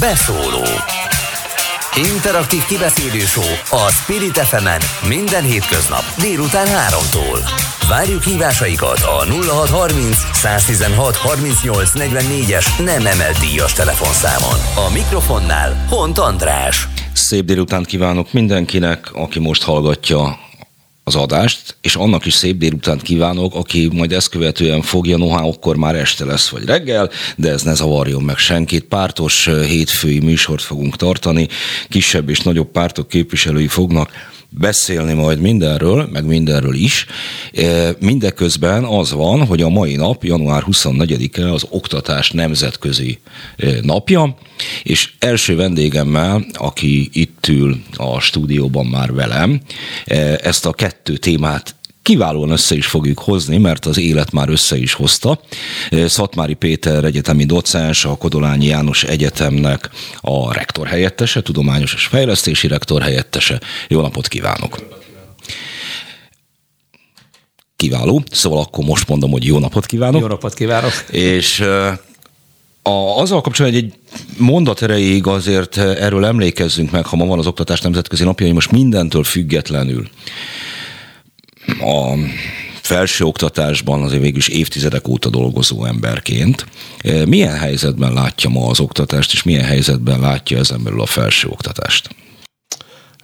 Beszóló Interaktív kibeszélő a Spirit fm minden hétköznap délután 3-tól. Várjuk hívásaikat a 0630 116 38 44-es nem emelt díjas telefonszámon. A mikrofonnál Hont András. Szép délután kívánok mindenkinek, aki most hallgatja az adást, és annak is szép délután kívánok, aki majd ezt követően fogja, noha akkor már este lesz, vagy reggel, de ez ne zavarjon meg senkit. Pártos hétfői műsort fogunk tartani, kisebb és nagyobb pártok képviselői fognak beszélni majd mindenről, meg mindenről is. Mindeközben az van, hogy a mai nap, január 24-e az oktatás nemzetközi napja, és első vendégemmel, aki itt ül a stúdióban már velem, ezt a kettő témát kiválóan össze is fogjuk hozni, mert az élet már össze is hozta. Szatmári Péter egyetemi docens, a Kodolányi János Egyetemnek a rektor helyettese, tudományos és fejlesztési rektor helyettese. Jó napot kívánok! Kiváló, szóval akkor most mondom, hogy jó napot kívánok. Jó napot kívánok! És a, azzal kapcsolatban egy mondat erejéig azért erről emlékezzünk meg, ha ma van az Oktatás Nemzetközi Napja, hogy most mindentől függetlenül a felsőoktatásban azért végül is évtizedek óta dolgozó emberként. E, milyen helyzetben látja ma az oktatást, és milyen helyzetben látja ezen belül a felsőoktatást?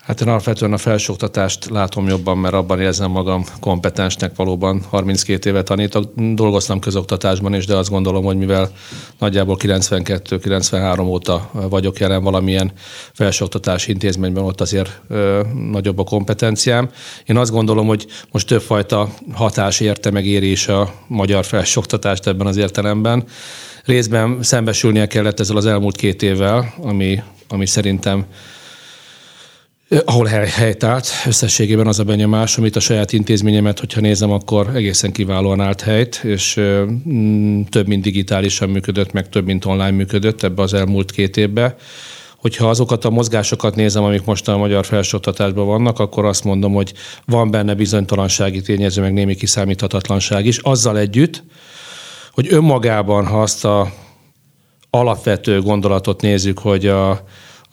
Hát én alapvetően a felsőoktatást látom jobban, mert abban érzem magam kompetensnek valóban. 32 éve tanítok, dolgoztam közoktatásban is, de azt gondolom, hogy mivel nagyjából 92-93 óta vagyok jelen valamilyen felsőoktatási intézményben, ott azért ö, nagyobb a kompetenciám. Én azt gondolom, hogy most többfajta hatás érte meg érés a magyar felsőoktatást ebben az értelemben. Részben szembesülnie kellett ezzel az elmúlt két évvel, ami, ami szerintem ahol hely, helytált. Összességében az a benyomás, amit a saját intézményemet, hogyha nézem, akkor egészen kiválóan állt helyt, és mm, több, mint digitálisan működött, meg több, mint online működött ebbe az elmúlt két évben. Hogyha azokat a mozgásokat nézem, amik most a magyar felsőoktatásban vannak, akkor azt mondom, hogy van benne bizonytalansági tényező, meg némi kiszámíthatatlanság is. Azzal együtt, hogy önmagában, ha azt a alapvető gondolatot nézzük, hogy a,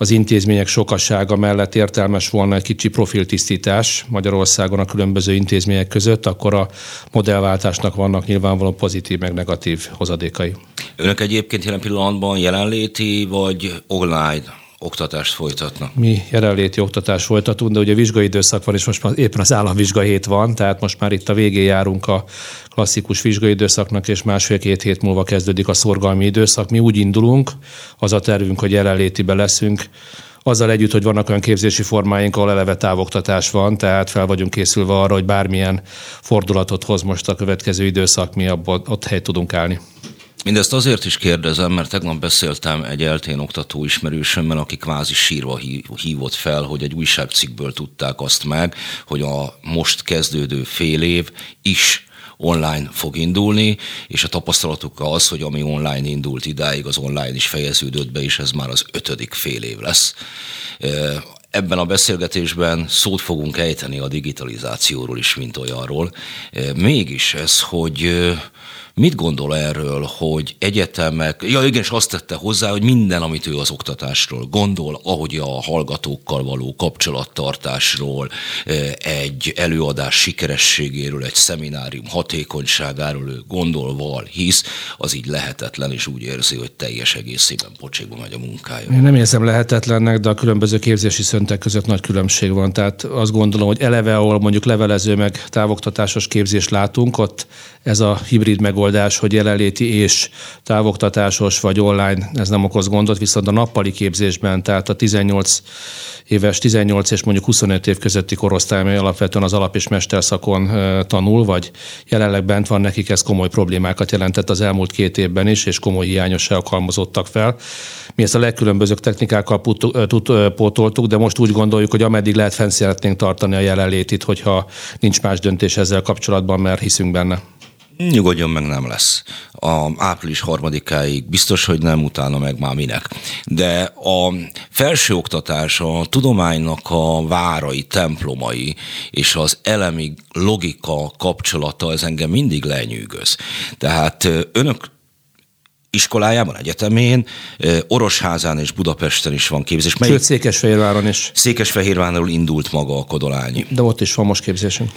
az intézmények sokassága mellett értelmes volna egy kicsi profiltisztítás Magyarországon a különböző intézmények között, akkor a modellváltásnak vannak nyilvánvalóan pozitív meg negatív hozadékai. Önök egyébként jelen pillanatban jelenléti vagy online oktatást folytatnak? Mi jelenléti oktatást folytatunk, de ugye vizsgai időszak van, és most már éppen az államvizsga hét van, tehát most már itt a végén járunk a klasszikus vizsgai időszaknak, és másfél-két hét múlva kezdődik a szorgalmi időszak. Mi úgy indulunk, az a tervünk, hogy jelenlétibe leszünk, azzal együtt, hogy vannak olyan képzési formáink, ahol eleve távoktatás van, tehát fel vagyunk készülve arra, hogy bármilyen fordulatot hoz most a következő időszak, mi abból, ott helyt tudunk állni. Mindezt azért is kérdezem, mert tegnap beszéltem egy eltén oktató ismerősömmel, aki kvázi sírva hívott fel, hogy egy újságcikkből tudták azt meg, hogy a most kezdődő fél év is online fog indulni, és a tapasztalatuk az, hogy ami online indult idáig, az online is fejeződött be, és ez már az ötödik fél év lesz. Ebben a beszélgetésben szót fogunk ejteni a digitalizációról is, mint olyanról. Mégis ez, hogy Mit gondol erről, hogy egyetemek, ja igen, és azt tette hozzá, hogy minden, amit ő az oktatásról gondol, ahogy a hallgatókkal való kapcsolattartásról, eh, egy előadás sikerességéről, egy szeminárium hatékonyságáról ő gondolval hisz, az így lehetetlen, és úgy érzi, hogy teljes egészében pocsékba megy a munkája. Én nem érzem lehetetlennek, de a különböző képzési szöntek között nagy különbség van. Tehát azt gondolom, hogy eleve, ahol mondjuk levelező meg távoktatásos képzést látunk, ott ez a hibrid megoldás, hogy jelenléti és távoktatásos vagy online, ez nem okoz gondot, viszont a nappali képzésben, tehát a 18 éves, 18 és mondjuk 25 év közötti korosztály, alapvetően az alap- és mesterszakon tanul, vagy jelenleg bent van, nekik ez komoly problémákat jelentett az elmúlt két évben is, és komoly hiányosságok halmozottak fel. Mi ezt a legkülönbözőbb technikákkal pótoltuk, de most úgy gondoljuk, hogy ameddig lehet fenn szeretnénk tartani a jelenlétit, hogyha nincs más döntés ezzel kapcsolatban, mert hiszünk benne. Nyugodjon meg, nem lesz. A április harmadikáig biztos, hogy nem, utána meg már minek. De a felsőoktatás, a tudománynak a várai, templomai és az elemi logika kapcsolata, ez engem mindig lenyűgöz. Tehát önök iskolájában, egyetemén, Orosházán és Budapesten is van képzés. Melyik... Sőt, Székesfehérváron is. Székesfehérváronról indult maga a Kodolányi. De ott is van most képzésünk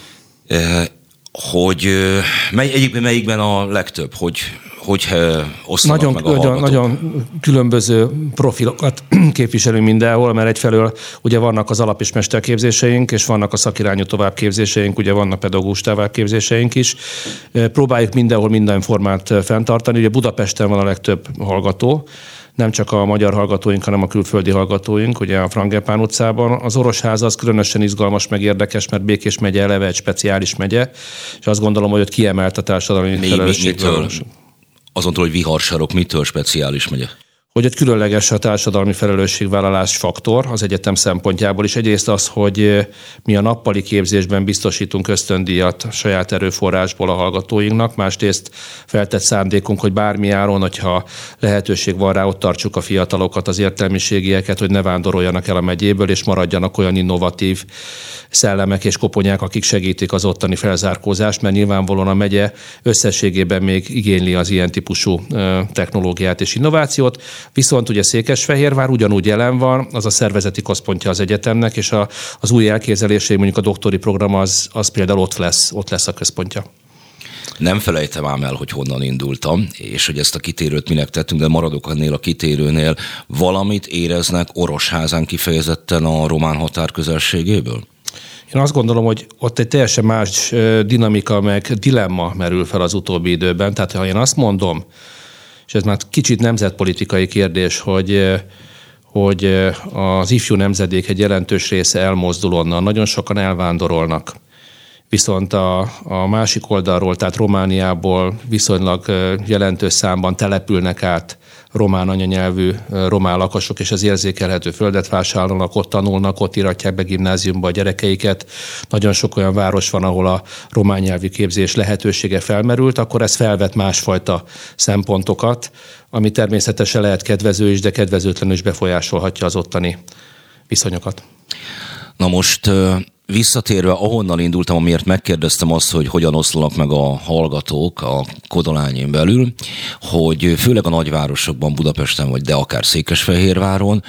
hogy mely, egyikben melyikben a legtöbb, hogy, hogy osztanak nagyon, meg a nagyon, nagyon különböző profilokat képviselünk mindenhol, mert egyfelől ugye vannak az alap- és mesterképzéseink, és vannak a szakirányú továbbképzéseink, ugye vannak pedagógus továbbképzéseink is. Próbáljuk mindenhol minden formát fenntartani. Ugye Budapesten van a legtöbb hallgató, nem csak a magyar hallgatóink, hanem a külföldi hallgatóink, ugye a Frangepán utcában. Az Orosház az különösen izgalmas, meg érdekes, mert Békés megye eleve egy speciális megye, és azt gondolom, hogy ott kiemelt a társadalmi mi. Mi, mitől? Azon túl, hogy viharsarok, mitől speciális megye? Hogy ott különleges a társadalmi felelősségvállalás faktor az egyetem szempontjából is. Egyrészt az, hogy eh, mi a nappali képzésben biztosítunk ösztöndíjat saját erőforrásból a hallgatóinknak, másrészt feltett szándékunk, hogy bármi áron, hogyha lehetőség van rá, ott tartsuk a fiatalokat, az értelmiségieket, hogy ne vándoroljanak el a megyéből, és maradjanak olyan innovatív szellemek és koponyák, akik segítik az ottani felzárkózást, mert nyilvánvalóan a megye összességében még igényli az ilyen típusú eh, technológiát és innovációt. Viszont ugye Székesfehérvár ugyanúgy jelen van, az a szervezeti központja az egyetemnek, és a, az új elképzelésé, mondjuk a doktori program az, az például ott lesz, ott lesz a központja. Nem felejtem ám el, hogy honnan indultam, és hogy ezt a kitérőt minek tettünk, de maradok ennél a kitérőnél. Valamit éreznek Orosházán kifejezetten a román határ közelségéből? Én azt gondolom, hogy ott egy teljesen más dinamika, meg dilemma merül fel az utóbbi időben. Tehát ha én azt mondom, és ez már kicsit nemzetpolitikai kérdés, hogy hogy az ifjú nemzedék egy jelentős része elmozdul onnan, nagyon sokan elvándorolnak. Viszont a, a másik oldalról, tehát Romániából viszonylag jelentős számban települnek át román anyanyelvű román lakosok, és az érzékelhető földet vásárolnak, ott tanulnak, ott iratják be gimnáziumba a gyerekeiket. Nagyon sok olyan város van, ahol a román nyelvű képzés lehetősége felmerült, akkor ez felvet másfajta szempontokat, ami természetesen lehet kedvező is, de kedvezőtlenül is befolyásolhatja az ottani viszonyokat. Na most Visszatérve ahonnan indultam, amiért megkérdeztem azt, hogy hogyan oszlanak meg a hallgatók a Kodolányén belül, hogy főleg a nagyvárosokban, Budapesten vagy de akár Székesfehérváron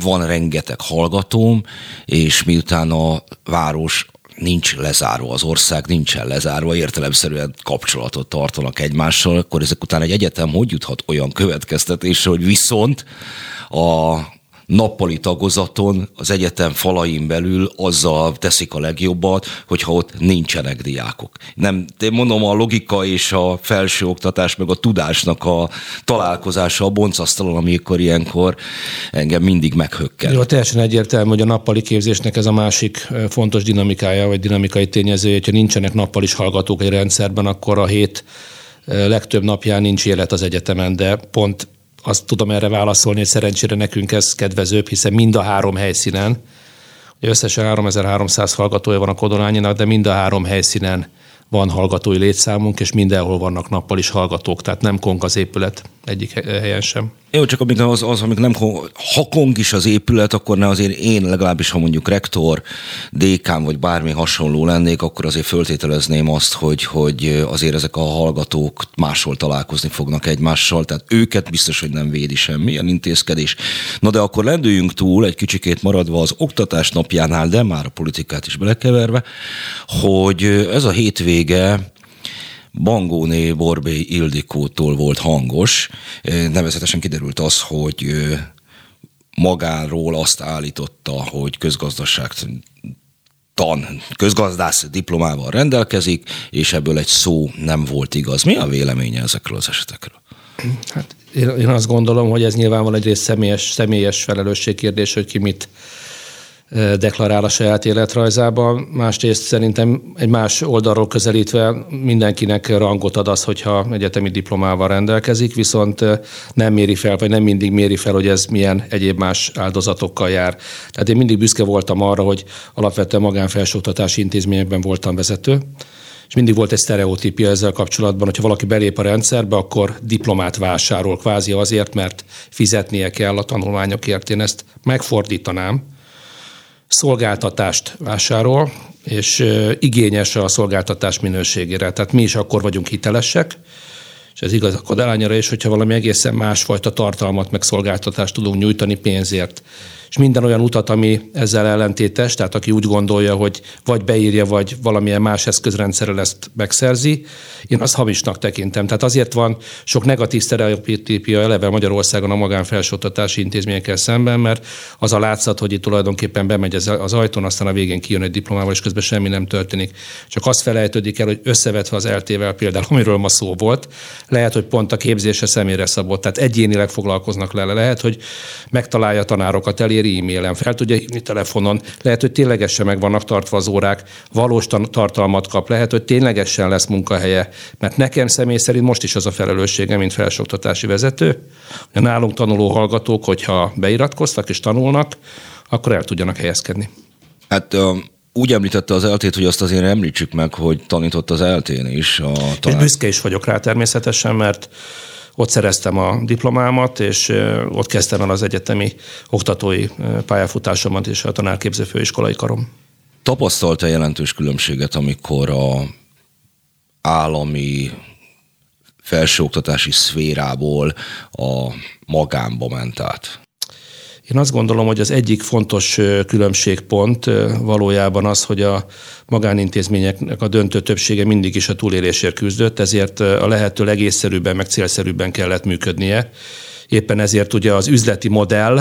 van rengeteg hallgatóm, és miután a város nincs lezárva, az ország nincsen lezárva, értelemszerűen kapcsolatot tartanak egymással, akkor ezek után egy egyetem hogy juthat olyan következtetésre, hogy viszont a nappali tagozaton az egyetem falain belül azzal teszik a legjobbat, hogyha ott nincsenek diákok. Nem, én mondom, a logika és a felsőoktatás, meg a tudásnak a találkozása a boncasztalon, amikor ilyenkor engem mindig meghökkel. Jó, teljesen egyértelmű, hogy a nappali képzésnek ez a másik fontos dinamikája, vagy dinamikai tényező, hogyha nincsenek nappalis hallgatók egy rendszerben, akkor a hét legtöbb napján nincs élet az egyetemen, de pont azt tudom erre válaszolni, hogy szerencsére nekünk ez kedvezőbb, hiszen mind a három helyszínen, összesen 3300 hallgatója van a Kodolányinak, de mind a három helyszínen van hallgatói létszámunk, és mindenhol vannak nappal is hallgatók, tehát nem konk az épület egyik helyen sem. Jó, csak amíg az, az amíg nem, ha kong is az épület, akkor ne azért én legalábbis, ha mondjuk rektor, dékán vagy bármi hasonló lennék, akkor azért föltételezném azt, hogy, hogy azért ezek a hallgatók máshol találkozni fognak egymással, tehát őket biztos, hogy nem védi semmilyen intézkedés. Na de akkor lendüljünk túl, egy kicsikét maradva az oktatás napjánál, de már a politikát is belekeverve, hogy ez a hétvége Bangóné Borbé Ildikótól volt hangos. Nevezetesen kiderült az, hogy magáról azt állította, hogy közgazdaság tan, közgazdász diplomával rendelkezik, és ebből egy szó nem volt igaz. Mi a véleménye ezekről az esetekről? Hát én azt gondolom, hogy ez nyilván egy rész személyes, személyes felelősségkérdés, hogy ki mit deklarál a saját életrajzában. Másrészt szerintem egy más oldalról közelítve mindenkinek rangot ad az, hogyha egyetemi diplomával rendelkezik, viszont nem méri fel, vagy nem mindig méri fel, hogy ez milyen egyéb más áldozatokkal jár. Tehát én mindig büszke voltam arra, hogy alapvetően magánfelsőoktatási intézményekben voltam vezető, és mindig volt egy sztereotípia ezzel kapcsolatban, hogyha valaki belép a rendszerbe, akkor diplomát vásárol kvázi azért, mert fizetnie kell a tanulmányokért. Én ezt megfordítanám, szolgáltatást vásárol, és igényes a szolgáltatás minőségére. Tehát mi is akkor vagyunk hitelesek, és ez igaz a kodálányra is, hogyha valami egészen másfajta tartalmat, meg szolgáltatást tudunk nyújtani pénzért és minden olyan utat, ami ezzel ellentétes, tehát aki úgy gondolja, hogy vagy beírja, vagy valamilyen más eszközrendszerrel ezt megszerzi, én azt hamisnak tekintem. Tehát azért van sok negatív sztereotípia eleve Magyarországon a magánfelsőoktatási intézményekkel szemben, mert az a látszat, hogy itt tulajdonképpen bemegy az ajtón, aztán a végén kijön egy diplomával, és közben semmi nem történik. Csak azt felejtődik el, hogy összevetve az LT-vel például, amiről ma szó volt, lehet, hogy pont a képzése személyre szabott, tehát egyénileg foglalkoznak le. Lehet, hogy megtalálja tanárokat, eléri eléri e-mailen, fel tudja hívni telefonon, lehet, hogy ténylegesen meg vannak tartva az órák, valós tartalmat kap, lehet, hogy ténylegesen lesz munkahelye, mert nekem személy szerint most is az a felelőssége, mint felsőoktatási vezető, hogy a nálunk tanuló hallgatók, hogyha beiratkoztak és tanulnak, akkor el tudjanak helyezkedni. Hát úgy említette az eltét, hogy azt azért említsük meg, hogy tanított az eltén is. A talán... Én büszke is vagyok rá természetesen, mert ott szereztem a diplomámat, és ott kezdtem el az egyetemi oktatói pályafutásomat és a tanárképző főiskolai karom. Tapasztalta jelentős különbséget, amikor a állami felsőoktatási szférából a magánba ment át? Én azt gondolom, hogy az egyik fontos különbségpont valójában az, hogy a magánintézményeknek a döntő többsége mindig is a túlélésért küzdött, ezért a lehető legészszerűbben, meg célszerűbben kellett működnie. Éppen ezért ugye az üzleti modell,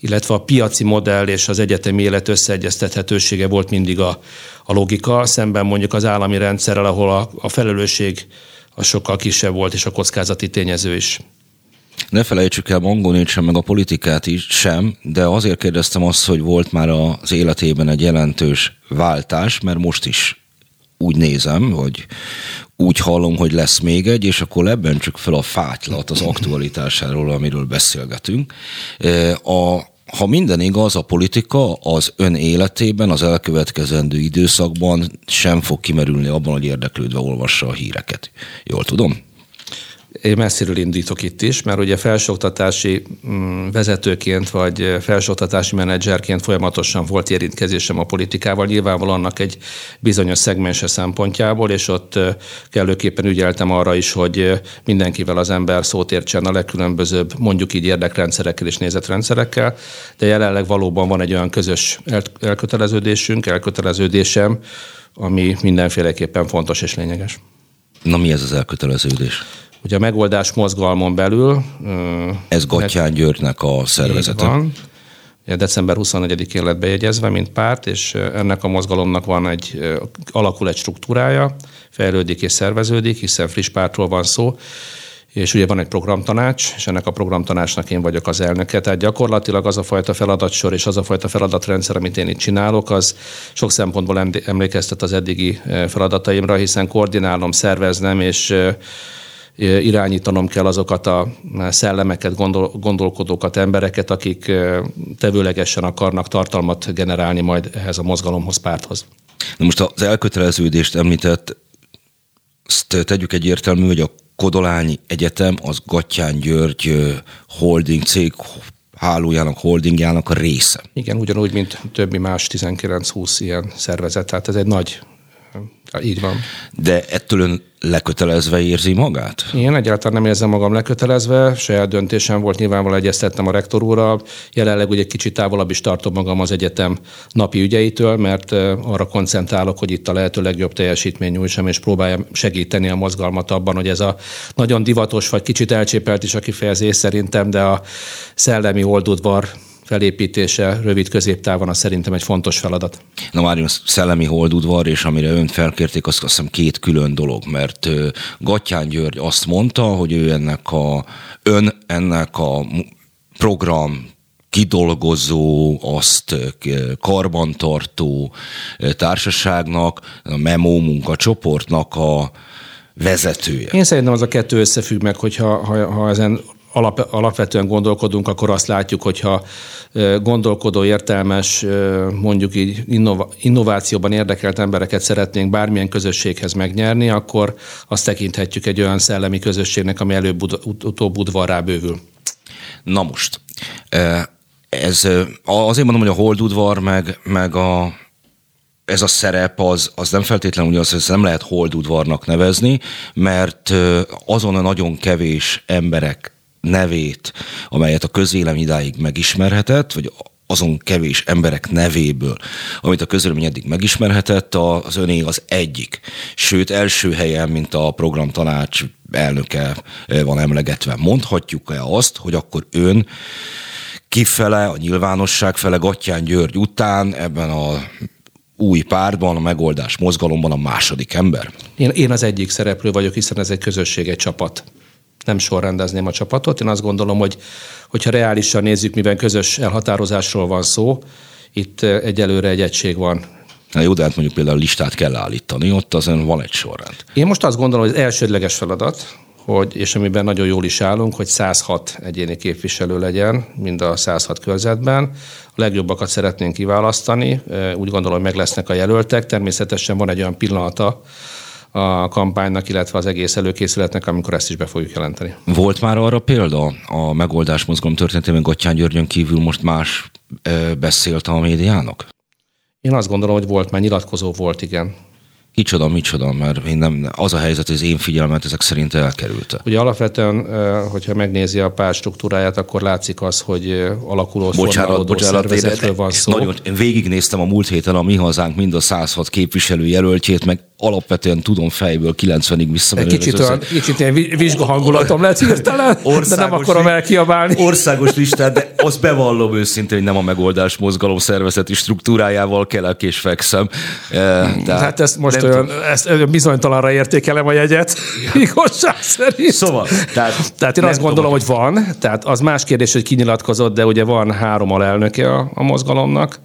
illetve a piaci modell és az egyetemi élet összeegyeztethetősége volt mindig a, a logika, szemben mondjuk az állami rendszerrel, ahol a, a felelősség a sokkal kisebb volt, és a kockázati tényező is. Ne felejtsük el Mangónét sem, meg a politikát is sem, de azért kérdeztem azt, hogy volt már az életében egy jelentős váltás, mert most is úgy nézem, hogy úgy hallom, hogy lesz még egy, és akkor lebbentsük fel a fátylat az aktualitásáról, amiről beszélgetünk. E, a, ha minden igaz, a politika az ön életében, az elkövetkezendő időszakban sem fog kimerülni abban, hogy érdeklődve olvassa a híreket. Jól tudom? Én messziről indítok itt is, mert ugye felsőoktatási mm, vezetőként vagy felsőoktatási menedzserként folyamatosan volt érintkezésem a politikával, nyilvánvalóan annak egy bizonyos szegmense szempontjából, és ott kellőképpen ügyeltem arra is, hogy mindenkivel az ember szót értsen a legkülönbözőbb, mondjuk így érdekrendszerekkel és nézetrendszerekkel, de jelenleg valóban van egy olyan közös elköteleződésünk, elköteleződésem, ami mindenféleképpen fontos és lényeges. Na mi ez az elköteleződés? Ugye a megoldás mozgalmon belül... Ez Gattyán Györgynek a szervezete. Van. December 24-én lett bejegyezve, mint párt, és ennek a mozgalomnak van egy, alakul egy struktúrája, fejlődik és szerveződik, hiszen friss pártról van szó, és ugye van egy programtanács, és ennek a programtanácsnak én vagyok az elnöke. Tehát gyakorlatilag az a fajta feladatsor és az a fajta feladatrendszer, amit én itt csinálok, az sok szempontból emlékeztet az eddigi feladataimra, hiszen koordinálom, szerveznem, és irányítanom kell azokat a szellemeket, gondol, gondolkodókat, embereket, akik tevőlegesen akarnak tartalmat generálni majd ehhez a mozgalomhoz, párthoz. Na most az elköteleződést említett, azt tegyük egyértelmű, hogy a Kodolányi Egyetem az Gattyán György holding cég hálójának, holdingjának a része. Igen, ugyanúgy, mint többi más 19-20 ilyen szervezet, tehát ez egy nagy így van. De ettől ön lekötelezve érzi magát? Én egyáltalán nem érzem magam lekötelezve, saját döntésem volt, nyilvánvalóan egyeztettem a rektor úrral. Jelenleg ugye egy kicsit távolabb is tartom magam az egyetem napi ügyeitől, mert arra koncentrálok, hogy itt a lehető legjobb teljesítmény nyújtsam, és próbáljam segíteni a mozgalmat abban, hogy ez a nagyon divatos, vagy kicsit elcsépelt is a kifejezés szerintem, de a szellemi oldudvar felépítése rövid középtávon az szerintem egy fontos feladat. Na már a szellemi holdudvar, és amire ön felkérték, azt hiszem két külön dolog, mert Gattyán György azt mondta, hogy ő ennek a, ön ennek a program kidolgozó, azt karbantartó társaságnak, a Memo munkacsoportnak a vezetője. Én szerintem az a kettő összefügg meg, hogyha ha, ha ezen alap, alapvetően gondolkodunk, akkor azt látjuk, hogyha gondolkodó, értelmes, mondjuk így innova, innovációban érdekelt embereket szeretnénk bármilyen közösséghez megnyerni, akkor azt tekinthetjük egy olyan szellemi közösségnek, ami előbb-utóbb udvarrá bővül. Na most, ez azért mondom, hogy a holdudvar meg, meg a ez a szerep az, az nem feltétlenül ugyanaz, hogy nem lehet holdudvarnak nevezni, mert azon a nagyon kevés emberek nevét, amelyet a közvélemény idáig megismerhetett, vagy azon kevés emberek nevéből, amit a közvélemény eddig megismerhetett, az öné az egyik. Sőt, első helyen, mint a programtanács elnöke van emlegetve. Mondhatjuk-e azt, hogy akkor ön kifele, a nyilvánosság fele Gattyán György után ebben a új pártban, a megoldás mozgalomban a második ember? Én, én az egyik szereplő vagyok, hiszen ez egy közösség, egy csapat. Nem sorrendezném a csapatot. Én azt gondolom, hogy hogyha reálisan nézzük, mivel közös elhatározásról van szó, itt egyelőre egy egység van. Na jó, de hát mondjuk például listát kell állítani, ott azon van egy sorrend. Én most azt gondolom, hogy az elsődleges feladat, hogy, és amiben nagyon jól is állunk, hogy 106 egyéni képviselő legyen, mind a 106 körzetben. A legjobbakat szeretnénk kiválasztani, úgy gondolom, hogy meg lesznek a jelöltek. Természetesen van egy olyan pillanata, a kampánynak, illetve az egész előkészületnek, amikor ezt is be fogjuk jelenteni. Volt már arra példa a megoldás mozgalom történetében Gattyán Györgyön kívül most más beszélt a médiának? Én azt gondolom, hogy volt, már nyilatkozó volt, igen. Kicsoda, micsoda, mert én nem, az a helyzet, hogy az én figyelmet ezek szerint elkerült. Ugye alapvetően, hogyha megnézi a párt struktúráját, akkor látszik az, hogy alakuló bocsánat, bocsánat, szervezetről van szó. Nagyon, én végignéztem a múlt héten a Mi Hazánk mind a 106 képviselő jelöltjét, meg alapvetően tudom fejből 90-ig visszamenőleg. Kicsit, olyan, kicsit ilyen vizsgahangulatom lett hirtelen, de nem akarom elkiabálni. Országos listát, de azt bevallom őszintén, hogy nem a megoldás mozgalom szervezeti struktúrájával kelek és fekszem. Tehát hát ezt most olyan, ezt bizonytalanra értékelem a jegyet, igazság szerint. Szóval, tehát, tehát én azt gondolom, hogy van, tehát az más kérdés, hogy kinyilatkozott, de ugye van három alelnöke a, a mozgalomnak,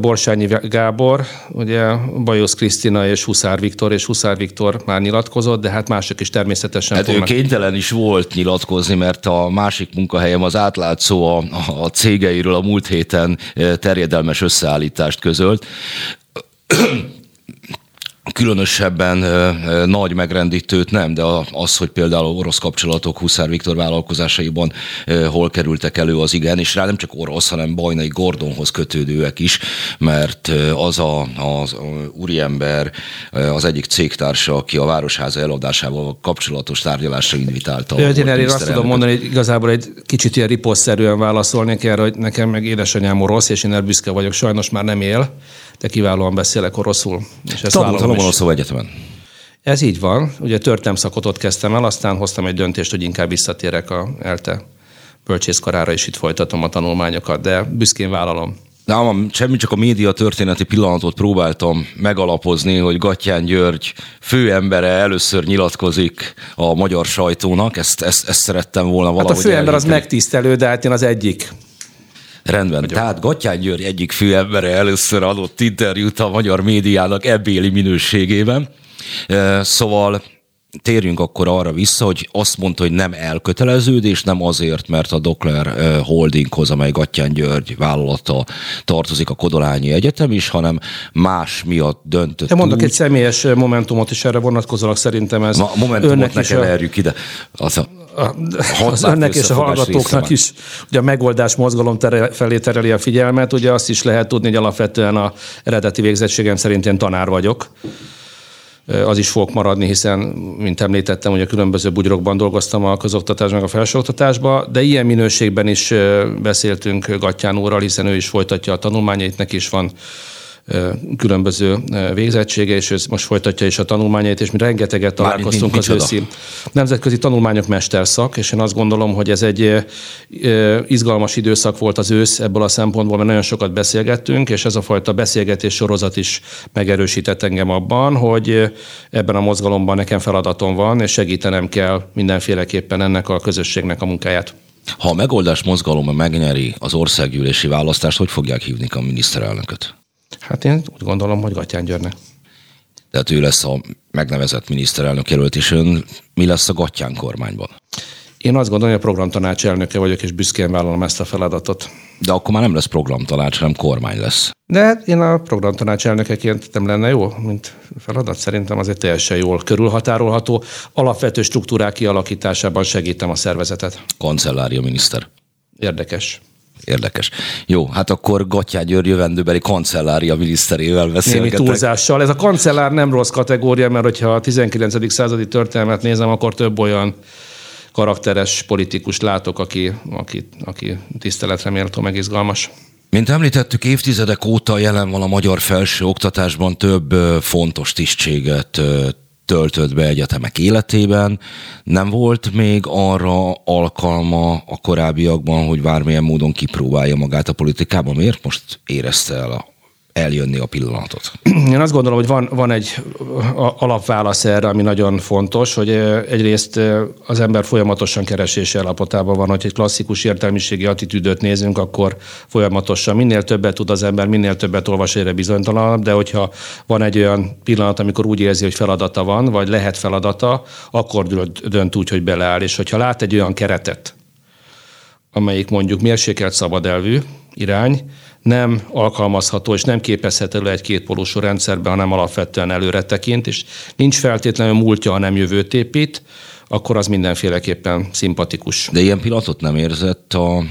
Borsányi Gábor, ugye Bajosz Krisztina és Huszár Viktor, és Huszár Viktor már nyilatkozott, de hát mások is természetesen hát ő kénytelen is volt nyilatkozni, mert a másik munkahelyem az átlátszó a, a cégeiről a múlt héten eh, terjedelmes összeállítást közölt különösebben nagy megrendítőt nem, de az, hogy például orosz kapcsolatok Huszár Viktor vállalkozásaiban hol kerültek elő, az igen, és rá nem csak orosz, hanem Bajnai Gordonhoz kötődőek is, mert az a, az úriember az egyik cégtársa, aki a Városháza eladásával kapcsolatos tárgyalásra invitálta. Én erre azt tudom mondani, hogy igazából egy kicsit ilyen riposzszerűen válaszolnék erre, hogy nekem meg édesanyám orosz, és én erre büszke vagyok, sajnos már nem él, de kiválóan beszélek oroszul. És ezt Tanultam oroszul egyetemen. Ez így van. Ugye történelem szakot ott kezdtem el, aztán hoztam egy döntést, hogy inkább visszatérek a ELTE bölcsészkarára, és itt folytatom a tanulmányokat, de büszkén vállalom. Nem, semmi csak a média történeti pillanatot próbáltam megalapozni, hogy Gattyán György főembere először nyilatkozik a magyar sajtónak, ezt, ezt, ezt szerettem volna valahogy Hát a főember az megtisztelő, de hát én az egyik Rendben. Nagyon. Tehát Gattyán György egyik főembere először adott interjút a magyar médiának ebbéli minőségében. Szóval térjünk akkor arra vissza, hogy azt mondta, hogy nem elköteleződés, nem azért, mert a Dokler Holdinghoz, amely Gattyán György vállalata tartozik a Kodolányi Egyetem is, hanem más miatt döntött. De mondok úgy. egy személyes momentumot is erre vonatkozólag szerintem ez. Ma, momentumot ne keverjük a... ide. Az a az önnek és a hallgatóknak is ugye a megoldás mozgalom tere, felé tereli a figyelmet. Ugye azt is lehet tudni, hogy alapvetően a eredeti végzettségem szerint én tanár vagyok az is fogok maradni, hiszen, mint említettem, hogy a különböző bugyrokban dolgoztam a közoktatásban, a felsőoktatásban, de ilyen minőségben is beszéltünk Gattyán úrral, hiszen ő is folytatja a tanulmányait, neki is van különböző végzettsége, és ő most folytatja is a tanulmányait, és mi rengeteget találkoztunk Mármint, az őszi nemzetközi tanulmányok mesterszak, és én azt gondolom, hogy ez egy izgalmas időszak volt az ősz ebből a szempontból, mert nagyon sokat beszélgettünk, és ez a fajta beszélgetés sorozat is megerősített engem abban, hogy ebben a mozgalomban nekem feladatom van, és segítenem kell mindenféleképpen ennek a közösségnek a munkáját. Ha a megoldás mozgalom megnyeri az országgyűlési választást, hogy fogják hívni a miniszterelnököt? Hát én úgy gondolom, hogy Gatyán Györne. Tehát ő lesz a megnevezett miniszterelnök jelölt, és ön mi lesz a Gatyán kormányban? Én azt gondolom, hogy a programtanács elnöke vagyok, és büszkén vállalom ezt a feladatot. De akkor már nem lesz programtanács, hanem kormány lesz. De hát én a programtanács elnökeként nem lenne jó, mint feladat. Szerintem azért teljesen jól körülhatárolható. Alapvető struktúrák kialakításában segítem a szervezetet. Kancellária miniszter. Érdekes. Érdekes. Jó, hát akkor Gattyá György jövendőbeli kancellária miniszterével beszélgetek. Némi túlzással. Ez a kancellár nem rossz kategória, mert hogyha a 19. századi történelmet nézem, akkor több olyan karakteres politikus látok, aki, aki, aki tiszteletre méltó, meg izgalmas. Mint említettük, évtizedek óta jelen van a magyar felső oktatásban több fontos tisztséget töltött be egyetemek életében. Nem volt még arra alkalma a korábbiakban, hogy bármilyen módon kipróbálja magát a politikában. Miért most érezte el eljönni a pillanatot? Én azt gondolom, hogy van, van egy alapválasz erre, ami nagyon fontos, hogy egyrészt az ember folyamatosan keresése állapotában van, hogy egy klasszikus értelmiségi attitűdöt nézünk, akkor folyamatosan minél többet tud az ember, minél többet olvas egyre bizonytalanabb, de hogyha van egy olyan pillanat, amikor úgy érzi, hogy feladata van, vagy lehet feladata, akkor dönt úgy, hogy beleáll. És hogyha lát egy olyan keretet, amelyik mondjuk mérsékelt szabad elvű irány, nem alkalmazható és nem képezhető le egy kétpólusú rendszerben, hanem alapvetően előre tekint, és nincs feltétlenül múltja, hanem jövőt épít, akkor az mindenféleképpen szimpatikus. De ilyen pillanatot nem érzett a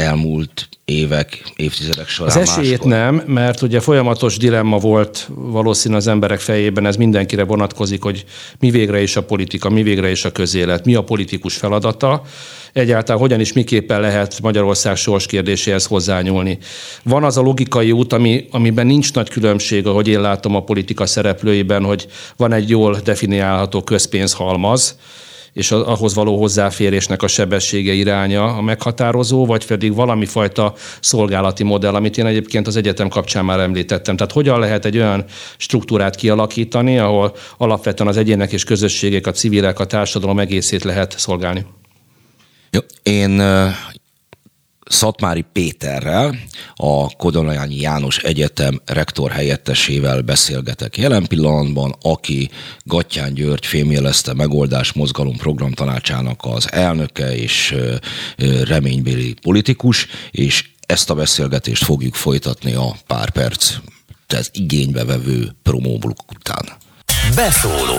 elmúlt évek, évtizedek során. Az esélyét máskor. nem, mert ugye folyamatos dilemma volt valószínű az emberek fejében, ez mindenkire vonatkozik, hogy mi végre is a politika, mi végre is a közélet, mi a politikus feladata, egyáltalán hogyan is miképpen lehet Magyarország sors kérdéséhez hozzányúlni. Van az a logikai út, ami, amiben nincs nagy különbség, ahogy én látom a politika szereplőiben, hogy van egy jól definiálható közpénzhalmaz, és ahhoz való hozzáférésnek a sebessége iránya a meghatározó, vagy pedig valami fajta szolgálati modell, amit én egyébként az egyetem kapcsán már említettem. Tehát hogyan lehet egy olyan struktúrát kialakítani, ahol alapvetően az egyének és közösségek, a civilek, a társadalom egészét lehet szolgálni? Jó, én Szatmári Péterrel, a Kodolányi János Egyetem rektor helyettesével beszélgetek jelen pillanatban, aki Gattyán György fémjelezte megoldás mozgalom program tanácsának az elnöke és reménybéli politikus, és ezt a beszélgetést fogjuk folytatni a pár perc ez igénybe vevő promóbluk után. Beszóló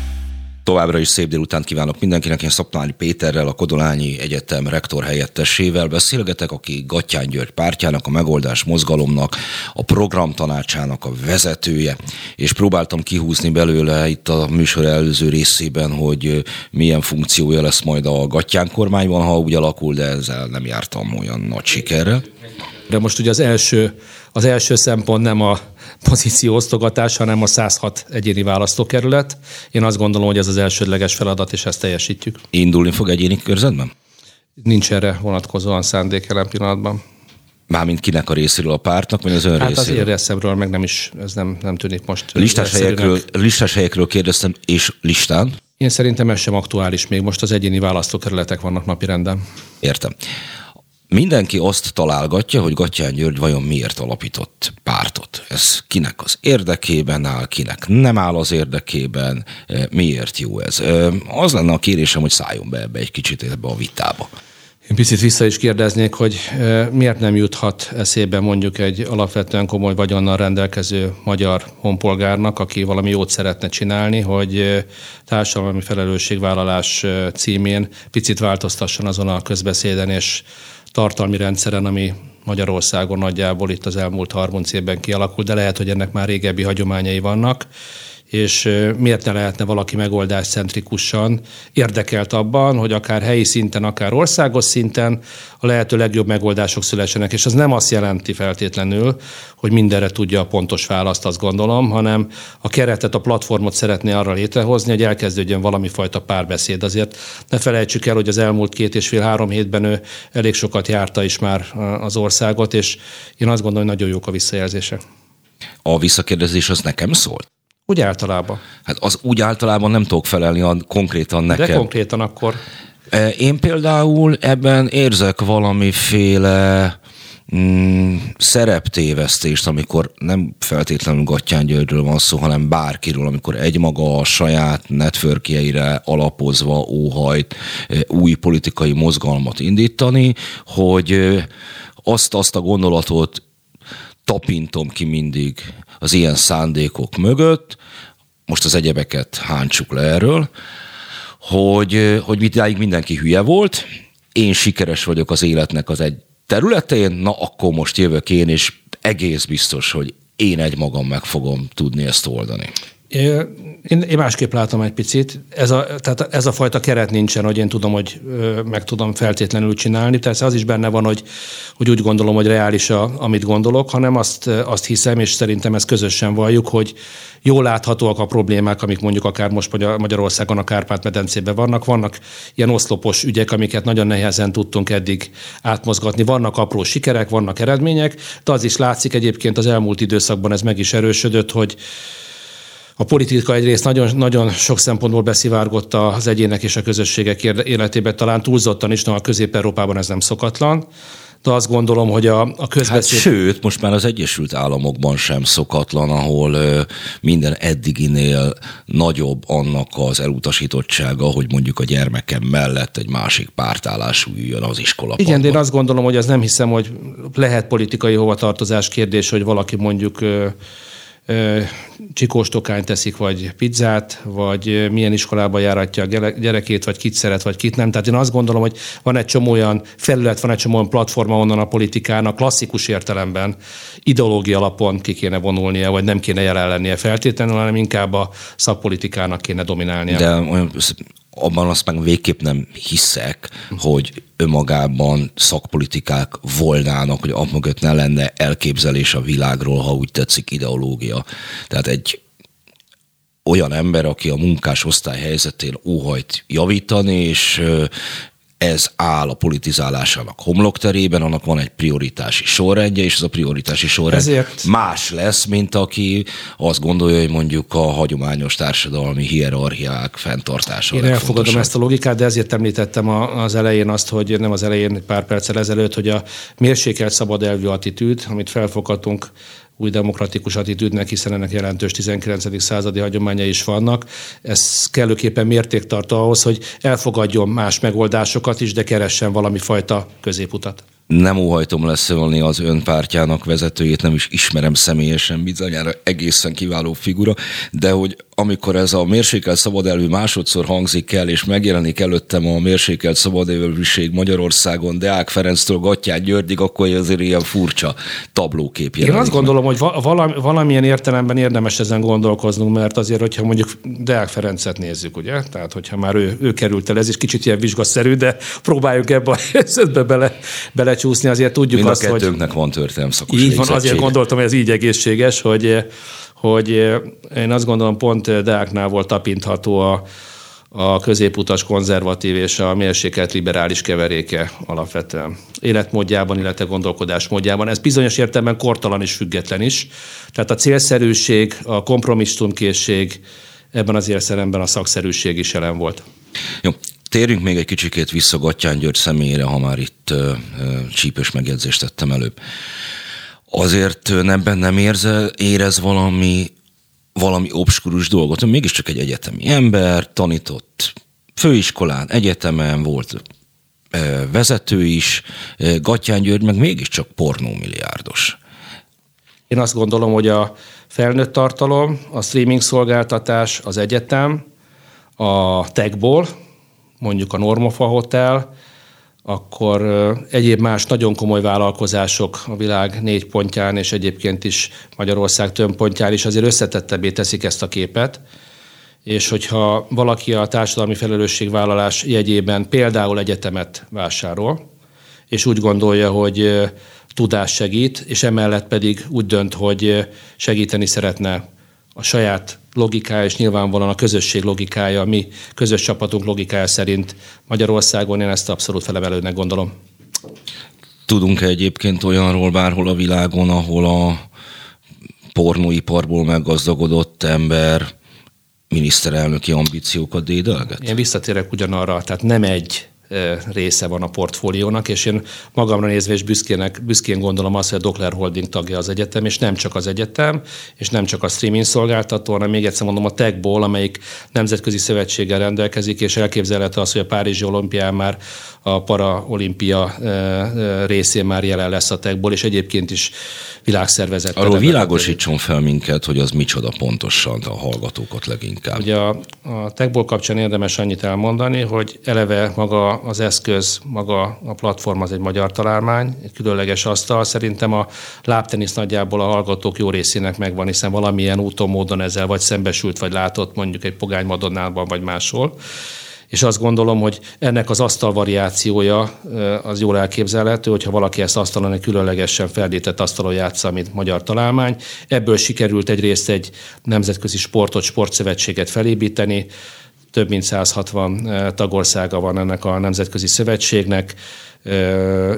Továbbra is szép délután kívánok mindenkinek. Én Szapnáli Péterrel, a Kodolányi Egyetem rektor helyettesével beszélgetek, aki Gattyán György pártjának, a Megoldás Mozgalomnak, a programtanácsának a vezetője, és próbáltam kihúzni belőle itt a műsor előző részében, hogy milyen funkciója lesz majd a Gattyán kormányban, ha úgy alakul, de ezzel nem jártam olyan nagy sikerrel. De most ugye az első, az első szempont nem a pozíció osztogatás, hanem a 106 egyéni választókerület. Én azt gondolom, hogy ez az elsődleges feladat, és ezt teljesítjük. Indulni fog egyéni körzetben? Nincs erre vonatkozóan szándék jelen pillanatban. Mármint kinek a részéről a pártnak, vagy az ön hát részéről? Hát az részemről meg nem is, ez nem, nem tűnik most. Listás helyekről, listás helyekről kérdeztem, és listán? Én szerintem ez sem aktuális még, most az egyéni választókerületek vannak napirenden. Értem. Mindenki azt találgatja, hogy Gattyán György vajon miért alapított pártot. Ez kinek az érdekében áll, kinek nem áll az érdekében, e, miért jó ez. E, az lenne a kérésem, hogy szálljon be ebbe egy kicsit ebbe a vitába. Én picit vissza is kérdeznék, hogy e, miért nem juthat eszébe mondjuk egy alapvetően komoly vagyonnal rendelkező magyar honpolgárnak, aki valami jót szeretne csinálni, hogy társadalmi felelősségvállalás címén picit változtasson azon a közbeszéden, és tartalmi rendszeren, ami Magyarországon nagyjából itt az elmúlt 30 évben kialakult, de lehet, hogy ennek már régebbi hagyományai vannak és miért ne lehetne valaki megoldáscentrikusan érdekelt abban, hogy akár helyi szinten, akár országos szinten a lehető legjobb megoldások szülessenek. És az nem azt jelenti feltétlenül, hogy mindenre tudja a pontos választ, azt gondolom, hanem a keretet, a platformot szeretné arra létrehozni, hogy elkezdődjön valami fajta párbeszéd. Azért ne felejtsük el, hogy az elmúlt két és fél-három hétben ő elég sokat járta is már az országot, és én azt gondolom, hogy nagyon jók a visszajelzése. A visszakérdezés az nekem szólt? Úgy általában. Hát az úgy általában nem tudok felelni a, konkrétan nekem. De konkrétan akkor? E, én például ebben érzek valamiféle mm, szereptévesztést, amikor nem feltétlenül Gattyán Györgyről van szó, hanem bárkiről, amikor egymaga a saját networkjeire alapozva óhajt új politikai mozgalmat indítani, hogy azt, azt a gondolatot tapintom ki mindig az ilyen szándékok mögött, most az egyebeket hántsuk le erről, hogy, hogy mitáig mindenki hülye volt, én sikeres vagyok az életnek az egy területén, na akkor most jövök én, és egész biztos, hogy én egy magam meg fogom tudni ezt oldani. Én, én másképp látom egy picit. Ez a, tehát ez a fajta keret nincsen, hogy én tudom, hogy meg tudom feltétlenül csinálni. Tehát az is benne van, hogy, hogy úgy gondolom, hogy reális, a, amit gondolok, hanem azt, azt hiszem, és szerintem ezt közösen valljuk, hogy jól láthatóak a problémák, amik mondjuk akár most Magyarországon a Kárpát-medencében vannak. Vannak ilyen oszlopos ügyek, amiket nagyon nehezen tudtunk eddig átmozgatni. Vannak apró sikerek, vannak eredmények, de az is látszik egyébként az elmúlt időszakban ez meg is erősödött, hogy a politika egyrészt nagyon, nagyon sok szempontból beszivárgott az egyének és a közösségek életébe, talán túlzottan is, de a Közép-Európában ez nem szokatlan de azt gondolom, hogy a, a közbeszéd... Hát sőt, most már az Egyesült Államokban sem szokatlan, ahol ö, minden eddiginél nagyobb annak az elutasítottsága, hogy mondjuk a gyermekem mellett egy másik pártállású üljön az iskola. Igen, de én azt gondolom, hogy az nem hiszem, hogy lehet politikai hovatartozás kérdés, hogy valaki mondjuk ö, csikóstokányt teszik, vagy pizzát, vagy milyen iskolába járatja a gyerekét, vagy kit szeret, vagy kit nem. Tehát én azt gondolom, hogy van egy csomó olyan felület, van egy csomó olyan platforma onnan a politikának klasszikus értelemben ideológia alapon ki kéne vonulnia, vagy nem kéne jelen lennie feltétlenül, hanem inkább a szakpolitikának kéne dominálnia. De olyan abban azt meg végképp nem hiszek, hogy önmagában szakpolitikák volnának, hogy amögött ne lenne elképzelés a világról, ha úgy tetszik ideológia. Tehát egy olyan ember, aki a munkás osztály helyzetén óhajt javítani, és ez áll a politizálásának homlokterében, annak van egy prioritási sorrendje, és ez a prioritási sorrend Ezért... más lesz, mint aki azt gondolja, hogy mondjuk a hagyományos társadalmi hierarchiák fenntartása. Én elfogadom ezt a logikát, de ezért említettem az elején azt, hogy nem az elején, pár perccel ezelőtt, hogy a mérsékelt szabad elvű attitűd, amit felfoghatunk új demokratikus attitűdnek, hiszen ennek jelentős 19. századi hagyományai is vannak. Ez kellőképpen mérték tart ahhoz, hogy elfogadjon más megoldásokat is, de keressen valami fajta középutat nem óhajtom leszölni az önpártjának vezetőjét, nem is ismerem személyesen, bizonyára egészen kiváló figura, de hogy amikor ez a mérsékelt szabadelvű másodszor hangzik el, és megjelenik előttem a mérsékelt szabadelvűség Magyarországon, Deák Ferenctől Gattyát Györgyig, akkor azért ilyen furcsa tablókép Én azt gondolom, hogy valami, valamilyen értelemben érdemes ezen gondolkoznunk, mert azért, hogyha mondjuk Deák Ferencet nézzük, ugye? Tehát, hogyha már ő, ő került el, ez is kicsit ilyen vizsgaszerű, de próbáljuk ebbe a helyzetbe bele, belecsúszni, azért tudjuk Mind azt, a kettőnknek van történelem szakos Így van, azért gondoltam, hogy ez így egészséges, hogy hogy én azt gondolom pont Deáknál volt tapintható a, a középutas konzervatív és a mérsékelt liberális keveréke alapvetően. Életmódjában, illetve gondolkodásmódjában. Ez bizonyos értelemben kortalan és független is. Tehát a célszerűség, a kompromisszumkészség, ebben az értelemben a szakszerűség is jelen volt. Jó, térjünk még egy kicsikét vissza Gattyán György személyére, ha már itt uh, csípős megjegyzést tettem előbb azért nem bennem érze, érez valami, valami obskurus dolgot. Mégiscsak egy egyetemi ember, tanított főiskolán, egyetemen volt vezető is, Gatyán György meg mégiscsak pornómilliárdos. Én azt gondolom, hogy a felnőtt tartalom, a streaming szolgáltatás, az egyetem, a techból, mondjuk a Normofa Hotel, akkor egyéb más nagyon komoly vállalkozások a világ négy pontján, és egyébként is Magyarország több pontján is azért összetettebbé teszik ezt a képet. És hogyha valaki a társadalmi felelősségvállalás jegyében például egyetemet vásárol, és úgy gondolja, hogy tudás segít, és emellett pedig úgy dönt, hogy segíteni szeretne a saját logikája, és nyilvánvalóan a közösség logikája, a mi közös csapatunk logikája szerint Magyarországon én ezt abszolút felemelődnek gondolom. Tudunk-e egyébként olyanról bárhol a világon, ahol a pornóiparból meggazdagodott ember miniszterelnöki ambíciókat dédelget? Én visszatérek ugyanarra, tehát nem egy része van a portfóliónak, és én magamra nézve is büszkének, büszkén gondolom azt, hogy a Dokler Holding tagja az egyetem, és nem csak az egyetem, és nem csak a streaming szolgáltató, hanem még egyszer mondom a TechBall, amelyik nemzetközi szövetséggel rendelkezik, és elképzelhető az, hogy a Párizsi olimpián már a paraolimpia részén már jelen lesz a TechBall, és egyébként is világszervezet. Arról világosítson fel minket, hogy az micsoda pontosan a hallgatókat leginkább. Ugye a, a TechBall kapcsán érdemes annyit elmondani, hogy eleve maga az eszköz, maga a platform az egy magyar találmány, egy különleges asztal. Szerintem a lábtenisz nagyjából a hallgatók jó részének megvan, hiszen valamilyen úton, módon ezzel vagy szembesült, vagy látott mondjuk egy pogány madonnában, vagy máshol és azt gondolom, hogy ennek az asztal variációja az jól elképzelhető, hogyha valaki ezt asztalon egy különlegesen feldített asztalon játsza, mint magyar találmány. Ebből sikerült egyrészt egy nemzetközi sportot, sportszövetséget felépíteni, több mint 160 tagországa van ennek a nemzetközi szövetségnek,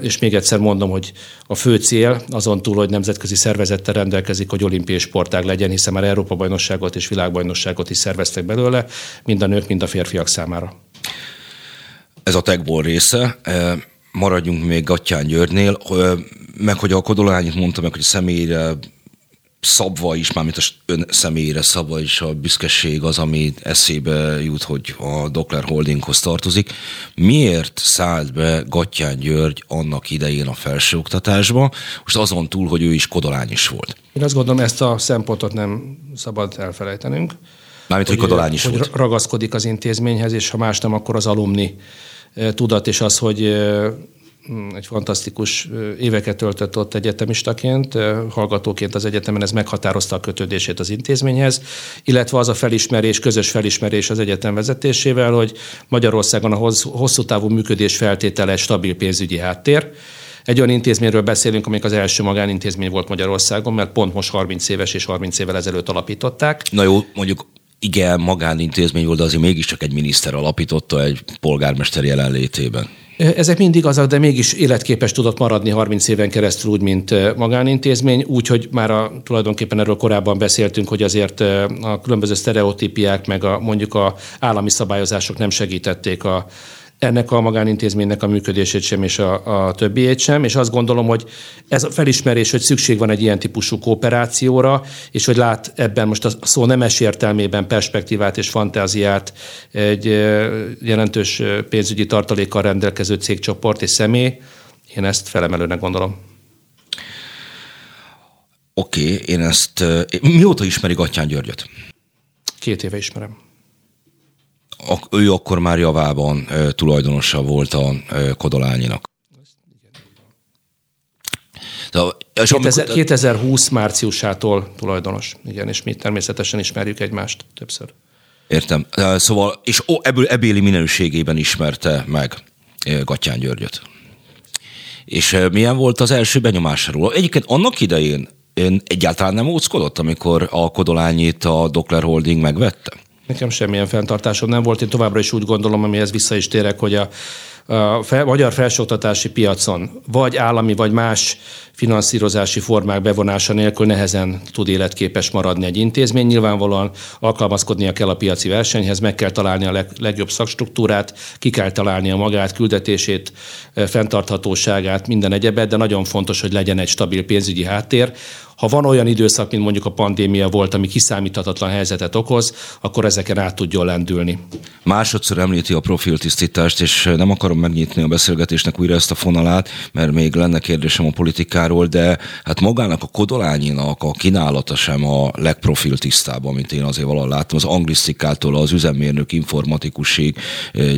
és még egyszer mondom, hogy a fő cél azon túl, hogy nemzetközi szervezettel rendelkezik, hogy olimpiai sportág legyen, hiszen már Európa bajnokságot és világbajnokságot is szerveztek belőle, mind a nők, mind a férfiak számára. Ez a tegból része. Maradjunk még Gattyán Györgynél, meg hogy a Kodolányit mondta meg, hogy személyre szabva is, mármint az ön személyére szabva is a büszkeség az, ami eszébe jut, hogy a Dokler Holdinghoz tartozik. Miért szállt be Gattyán György annak idején a felsőoktatásba, most azon túl, hogy ő is kodolány is volt? Én azt gondolom, ezt a szempontot nem szabad elfelejtenünk. Mármint, hogy, hogy kodolány is hogy volt. ragaszkodik az intézményhez, és ha más nem, akkor az alumni eh, tudat, és az, hogy eh, egy fantasztikus éveket töltött ott egyetemistaként, hallgatóként az egyetemen ez meghatározta a kötődését az intézményhez, illetve az a felismerés, közös felismerés az egyetem vezetésével, hogy Magyarországon a hosszú távú működés feltétele stabil pénzügyi háttér, egy olyan intézményről beszélünk, amelyik az első magánintézmény volt Magyarországon, mert pont most 30 éves és 30 évvel ezelőtt alapították. Na jó, mondjuk igen, magánintézmény volt, de azért mégiscsak egy miniszter alapította egy polgármester jelenlétében. Ezek mind igazak, de mégis életképes tudott maradni 30 éven keresztül úgy, mint magánintézmény, úgyhogy már a, tulajdonképpen erről korábban beszéltünk, hogy azért a különböző sztereotípiák, meg a, mondjuk a állami szabályozások nem segítették a, ennek a magánintézménynek a működését sem, és a, a többiét sem, és azt gondolom, hogy ez a felismerés, hogy szükség van egy ilyen típusú kooperációra, és hogy lát ebben most a szó nemes értelmében perspektívát és fantáziát egy jelentős pénzügyi tartalékkal rendelkező cégcsoport és személy, én ezt felemelőnek gondolom. Oké, okay, én ezt... Mióta ismeri Gattyán Györgyöt? Két éve ismerem ő akkor már javában tulajdonosa volt a Kodolányinak. De, 2000, 2020 márciusától tulajdonos, igen, és mi természetesen ismerjük egymást többször. Értem. Szóval, és ó, ebből ebéli minőségében ismerte meg Gatyán Györgyöt. És milyen volt az első benyomásáról? Egyébként annak idején ön egyáltalán nem óckodott, amikor a Kodolányit a Dokler Holding megvette? Nekem semmilyen fenntartásom nem volt. Én továbbra is úgy gondolom, amihez vissza is térek, hogy a, a fel, magyar felsőoktatási piacon vagy állami, vagy más finanszírozási formák bevonása nélkül nehezen tud életképes maradni egy intézmény. Nyilvánvalóan alkalmazkodnia kell a piaci versenyhez, meg kell találni a leg, legjobb szakstruktúrát, ki kell találni a magát, küldetését, fenntarthatóságát, minden egyebet, de nagyon fontos, hogy legyen egy stabil pénzügyi háttér, ha van olyan időszak, mint mondjuk a pandémia volt, ami kiszámíthatatlan helyzetet okoz, akkor ezeken át tudjon lendülni. Másodszor említi a profiltisztítást, és nem akarom megnyitni a beszélgetésnek újra ezt a fonalát, mert még lenne kérdésem a politikáról, de hát magának a Kodolányinak a kínálata sem a legprofiltisztább, amit én azért valahol láttam. Az anglisztikától az üzemmérnök informatikusig eh,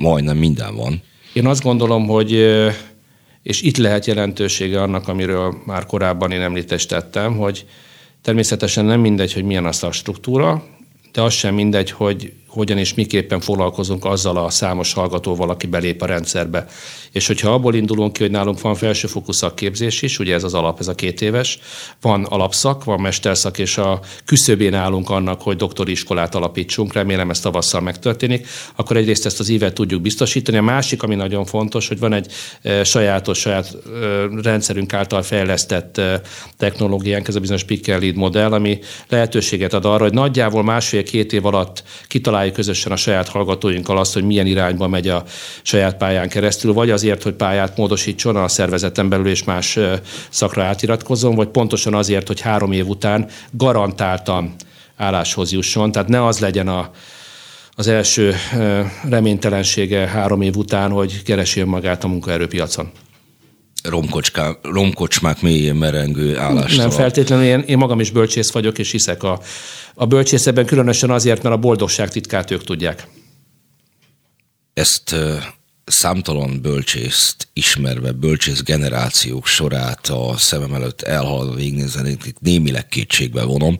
majdnem minden van. Én azt gondolom, hogy eh, és itt lehet jelentősége annak, amiről már korábban én említést tettem, hogy természetesen nem mindegy, hogy milyen az a struktúra, de az sem mindegy, hogy hogyan és miképpen foglalkozunk azzal a számos hallgatóval, aki belép a rendszerbe. És hogyha abból indulunk ki, hogy nálunk van felsőfokú szakképzés is, ugye ez az alap, ez a két éves, van alapszak, van mesterszak, és a küszöbén állunk annak, hogy doktori iskolát alapítsunk, remélem ez tavasszal megtörténik, akkor egyrészt ezt az évet tudjuk biztosítani. A másik, ami nagyon fontos, hogy van egy e, sajátos, saját e, rendszerünk által fejlesztett e, technológiánk, ez a bizonyos Picker Lead modell, ami lehetőséget ad arra, hogy nagyjából másfél-két év alatt kitaláljuk találjuk közösen a saját hallgatóinkkal azt, hogy milyen irányba megy a saját pályán keresztül, vagy azért, hogy pályát módosítson a szervezeten belül és más szakra átiratkozzon, vagy pontosan azért, hogy három év után garantáltan álláshoz jusson. Tehát ne az legyen a, az első reménytelensége három év után, hogy keresi magát a munkaerőpiacon romkocsmák mélyén merengő állás. Nem feltétlenül, én, én magam is bölcsész vagyok, és hiszek a, a bölcsészeben különösen azért, mert a boldogság titkát ők tudják. Ezt számtalan bölcsészt ismerve, bölcsész generációk sorát a szemem előtt elhaladva végignézni, itt némileg kétségbe vonom,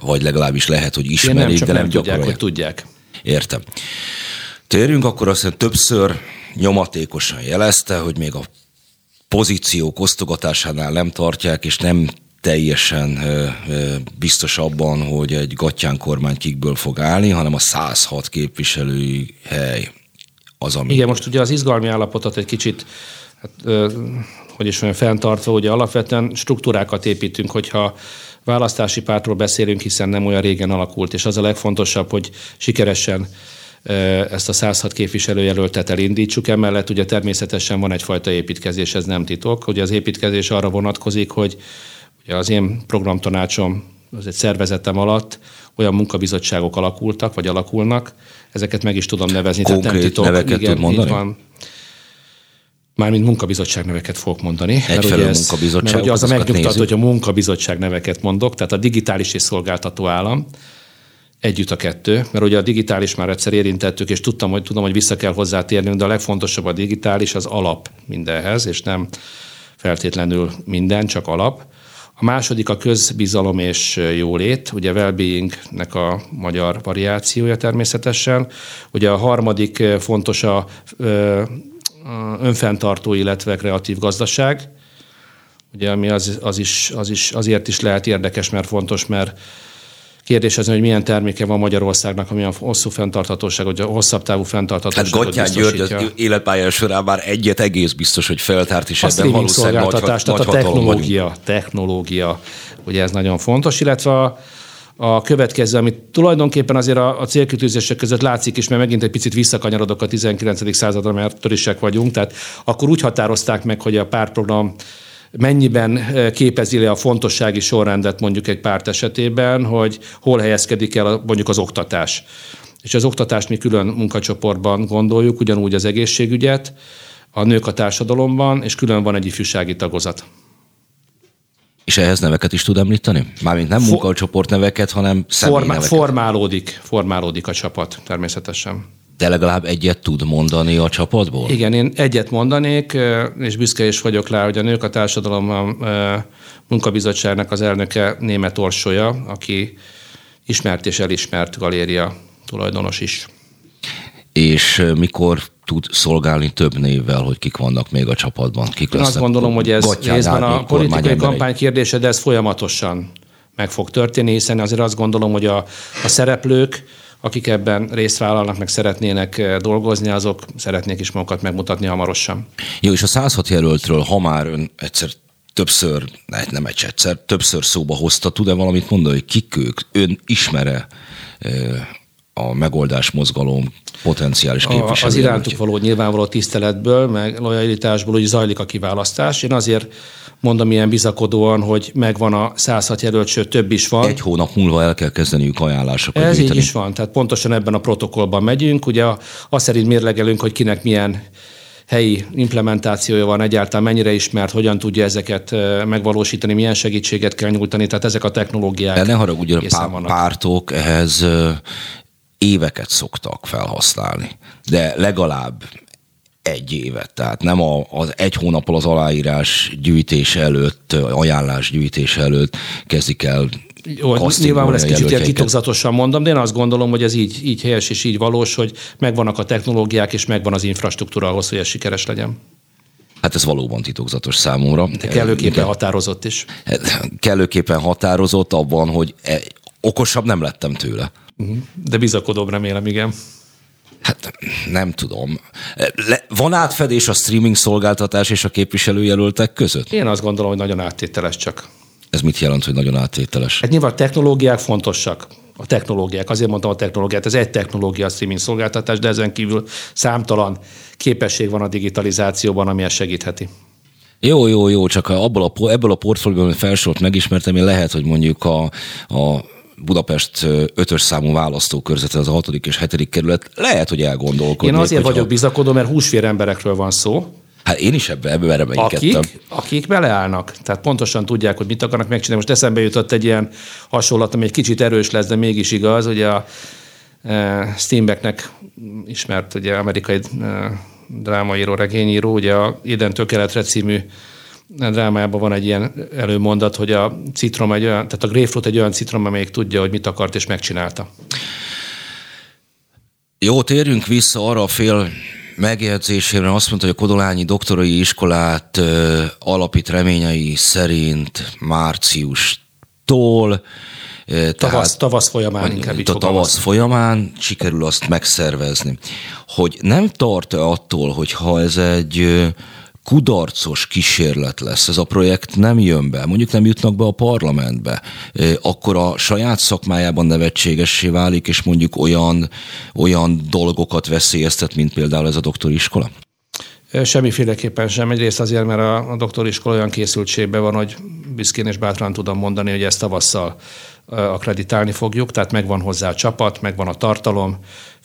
vagy legalábbis lehet, hogy ismerik, nem, de nem, nem tudják, hogy tudják. Értem. Térjünk akkor azt, hogy többször nyomatékosan jelezte, hogy még a pozíciók osztogatásánál nem tartják, és nem teljesen biztos abban, hogy egy gatyán kormány kikből fog állni, hanem a 106 képviselői hely az, ami... Igen, most ugye az izgalmi állapotot egy kicsit, hát, hogy is olyan fenntartva, ugye alapvetően struktúrákat építünk, hogyha választási pártról beszélünk, hiszen nem olyan régen alakult, és az a legfontosabb, hogy sikeresen ezt a 106 képviselőjelöltet elindítsuk. Emellett ugye természetesen van egyfajta építkezés, ez nem titok. Ugye az építkezés arra vonatkozik, hogy ugye az én programtanácsom az egy szervezetem alatt olyan munkabizottságok alakultak, vagy alakulnak, ezeket meg is tudom nevezni. Konkrét tehát nem titok. neveket Igen, tud mondani? Van. Mármint munkabizottság neveket fogok mondani. Egyfelől mert ez, munkabizottság. Mert ugye az a megnyugtató, hogy a munkabizottság neveket mondok, tehát a digitális és szolgáltató állam, együtt a kettő, mert ugye a digitális már egyszer érintettük, és tudtam, hogy tudom, hogy vissza kell hozzátérnünk, de a legfontosabb a digitális az alap mindenhez, és nem feltétlenül minden, csak alap. A második a közbizalom és jólét, ugye well-beingnek a magyar variációja természetesen. Ugye a harmadik fontos a, a önfenntartó, illetve kreatív gazdaság, ugye, ami az, az, is, az is, azért is lehet érdekes, mert fontos, mert Kérdés az, hogy milyen terméke van Magyarországnak, amilyen hosszú fenntarthatóság, vagy a hosszabb távú fenntarthatóság. Hát Gottyán György az életpályája során már egyet egész biztos, hogy feltárt, és a ebben valószínűleg nagy, tehát nagy a technológia, vagyunk. technológia, ugye ez nagyon fontos, illetve a, a következő, amit tulajdonképpen azért a, a célkütőzések között látszik is, mert megint egy picit visszakanyarodok a 19. századra, mert törisek vagyunk, tehát akkor úgy határozták meg, hogy a pártprogram mennyiben eh, képezi le a fontossági sorrendet mondjuk egy párt esetében, hogy hol helyezkedik el mondjuk az oktatás. És az oktatást mi külön munkacsoportban gondoljuk, ugyanúgy az egészségügyet, a nők a társadalomban, és külön van egy ifjúsági tagozat. És ehhez neveket is tud említeni? Mármint nem munkacsoport neveket, hanem Formá- formálódik, formálódik a csapat természetesen. De legalább egyet tud mondani a csapatból? Igen, én egyet mondanék, és büszke is vagyok rá, hogy a Nők a Társadalom munkabizottságnak az elnöke német Orsolya, aki ismert és elismert galéria tulajdonos is. És mikor tud szolgálni több névvel, hogy kik vannak még a csapatban? Kik Én azt gondolom, hogy ez részben a politikai kampány kérdése, de ez folyamatosan meg fog történni, hiszen azért azt gondolom, hogy a, a szereplők akik ebben részt vállalnak, meg szeretnének eh, dolgozni, azok szeretnék is magukat megmutatni hamarosan. Jó, és a 106 jelöltről, ha már ön egyszer többször, nem egy egyszer, többször szóba hozta, tud-e valamit mondani, hogy kik ők? Ön ismere eh, a megoldás mozgalom potenciális képviselője? Az irántuk való nyilvánvaló tiszteletből, meg lojalitásból, hogy zajlik a kiválasztás. Én azért mondom ilyen bizakodóan, hogy megvan a 106 jelölt, sőt több is van. Egy hónap múlva el kell kezdeniük ajánlásokat Ez gyűjteni. így is van, tehát pontosan ebben a protokollban megyünk. Ugye azt szerint mérlegelünk, hogy kinek milyen helyi implementációja van egyáltalán, mennyire ismert, hogyan tudja ezeket megvalósítani, milyen segítséget kell nyújtani, tehát ezek a technológiák. De ne haragudjon, a pártok ehhez éveket szoktak felhasználni, de legalább egy évet, tehát nem a, az egy hónappal az aláírás gyűjtés előtt, ajánlás gyűjtés előtt kezdik el jó, nyilvánvalóan ezt kicsit ilyen titokzatosan mondom, de én azt gondolom, hogy ez így, így helyes és így valós, hogy megvannak a technológiák, és megvan az infrastruktúra ahhoz, hogy ez sikeres legyen. Hát ez valóban titokzatos számomra. De kellőképpen Igen. határozott is. Kellőképpen határozott abban, hogy e, okosabb nem lettem tőle. Mhm. De bizakodom, remélem, igen. Hát nem tudom. Le, van átfedés a streaming szolgáltatás és a képviselőjelöltek között? Én azt gondolom, hogy nagyon áttételes csak. Ez mit jelent, hogy nagyon áttételes? Hát nyilván a technológiák fontosak. a technológiák. Azért mondtam a technológiát, ez egy technológia a streaming szolgáltatás, de ezen kívül számtalan képesség van a digitalizációban, ami ezt segítheti. Jó, jó, jó, csak abból a, ebből a portfólióban felsorolt megismertem, én lehet, hogy mondjuk a, a Budapest ötös számú választókörzete, az a hatodik és hetedik kerület, lehet, hogy elgondolkodnék. Én azért vagyok bizakodó, mert húsvér emberekről van szó, Hát én is ebbe, ebbe erre akik, akik beleállnak, tehát pontosan tudják, hogy mit akarnak megcsinálni. Most eszembe jutott egy ilyen hasonlat, ami egy kicsit erős lesz, de mégis igaz. Ugye a e, Steinbecknek ismert ugye amerikai e, drámaíró, regényíró, ugye a Iden Tökéletre című drámájában van egy ilyen előmondat, hogy a citrom egy olyan, tehát a grapefruit egy olyan citrom, amelyik tudja, hogy mit akart, és megcsinálta. Jó, térjünk vissza arra a fél megjegyzésére azt mondta, hogy a Kodolányi doktorai iskolát ö, alapít reményei szerint márciustól. Tavasz, tehát, tavasz folyamán inkább így Tavasz folyamán sikerül azt megszervezni. Hogy nem tart attól, hogy ha ez egy kudarcos kísérlet lesz, ez a projekt nem jön be, mondjuk nem jutnak be a parlamentbe, akkor a saját szakmájában nevetségessé válik, és mondjuk olyan, olyan dolgokat veszélyeztet, mint például ez a doktori iskola? Semmiféleképpen sem. Egyrészt azért, mert a, a doktori iskola olyan készültségben van, hogy büszkén és bátran tudom mondani, hogy ezt tavasszal akreditálni fogjuk, tehát megvan hozzá a csapat, megvan a tartalom,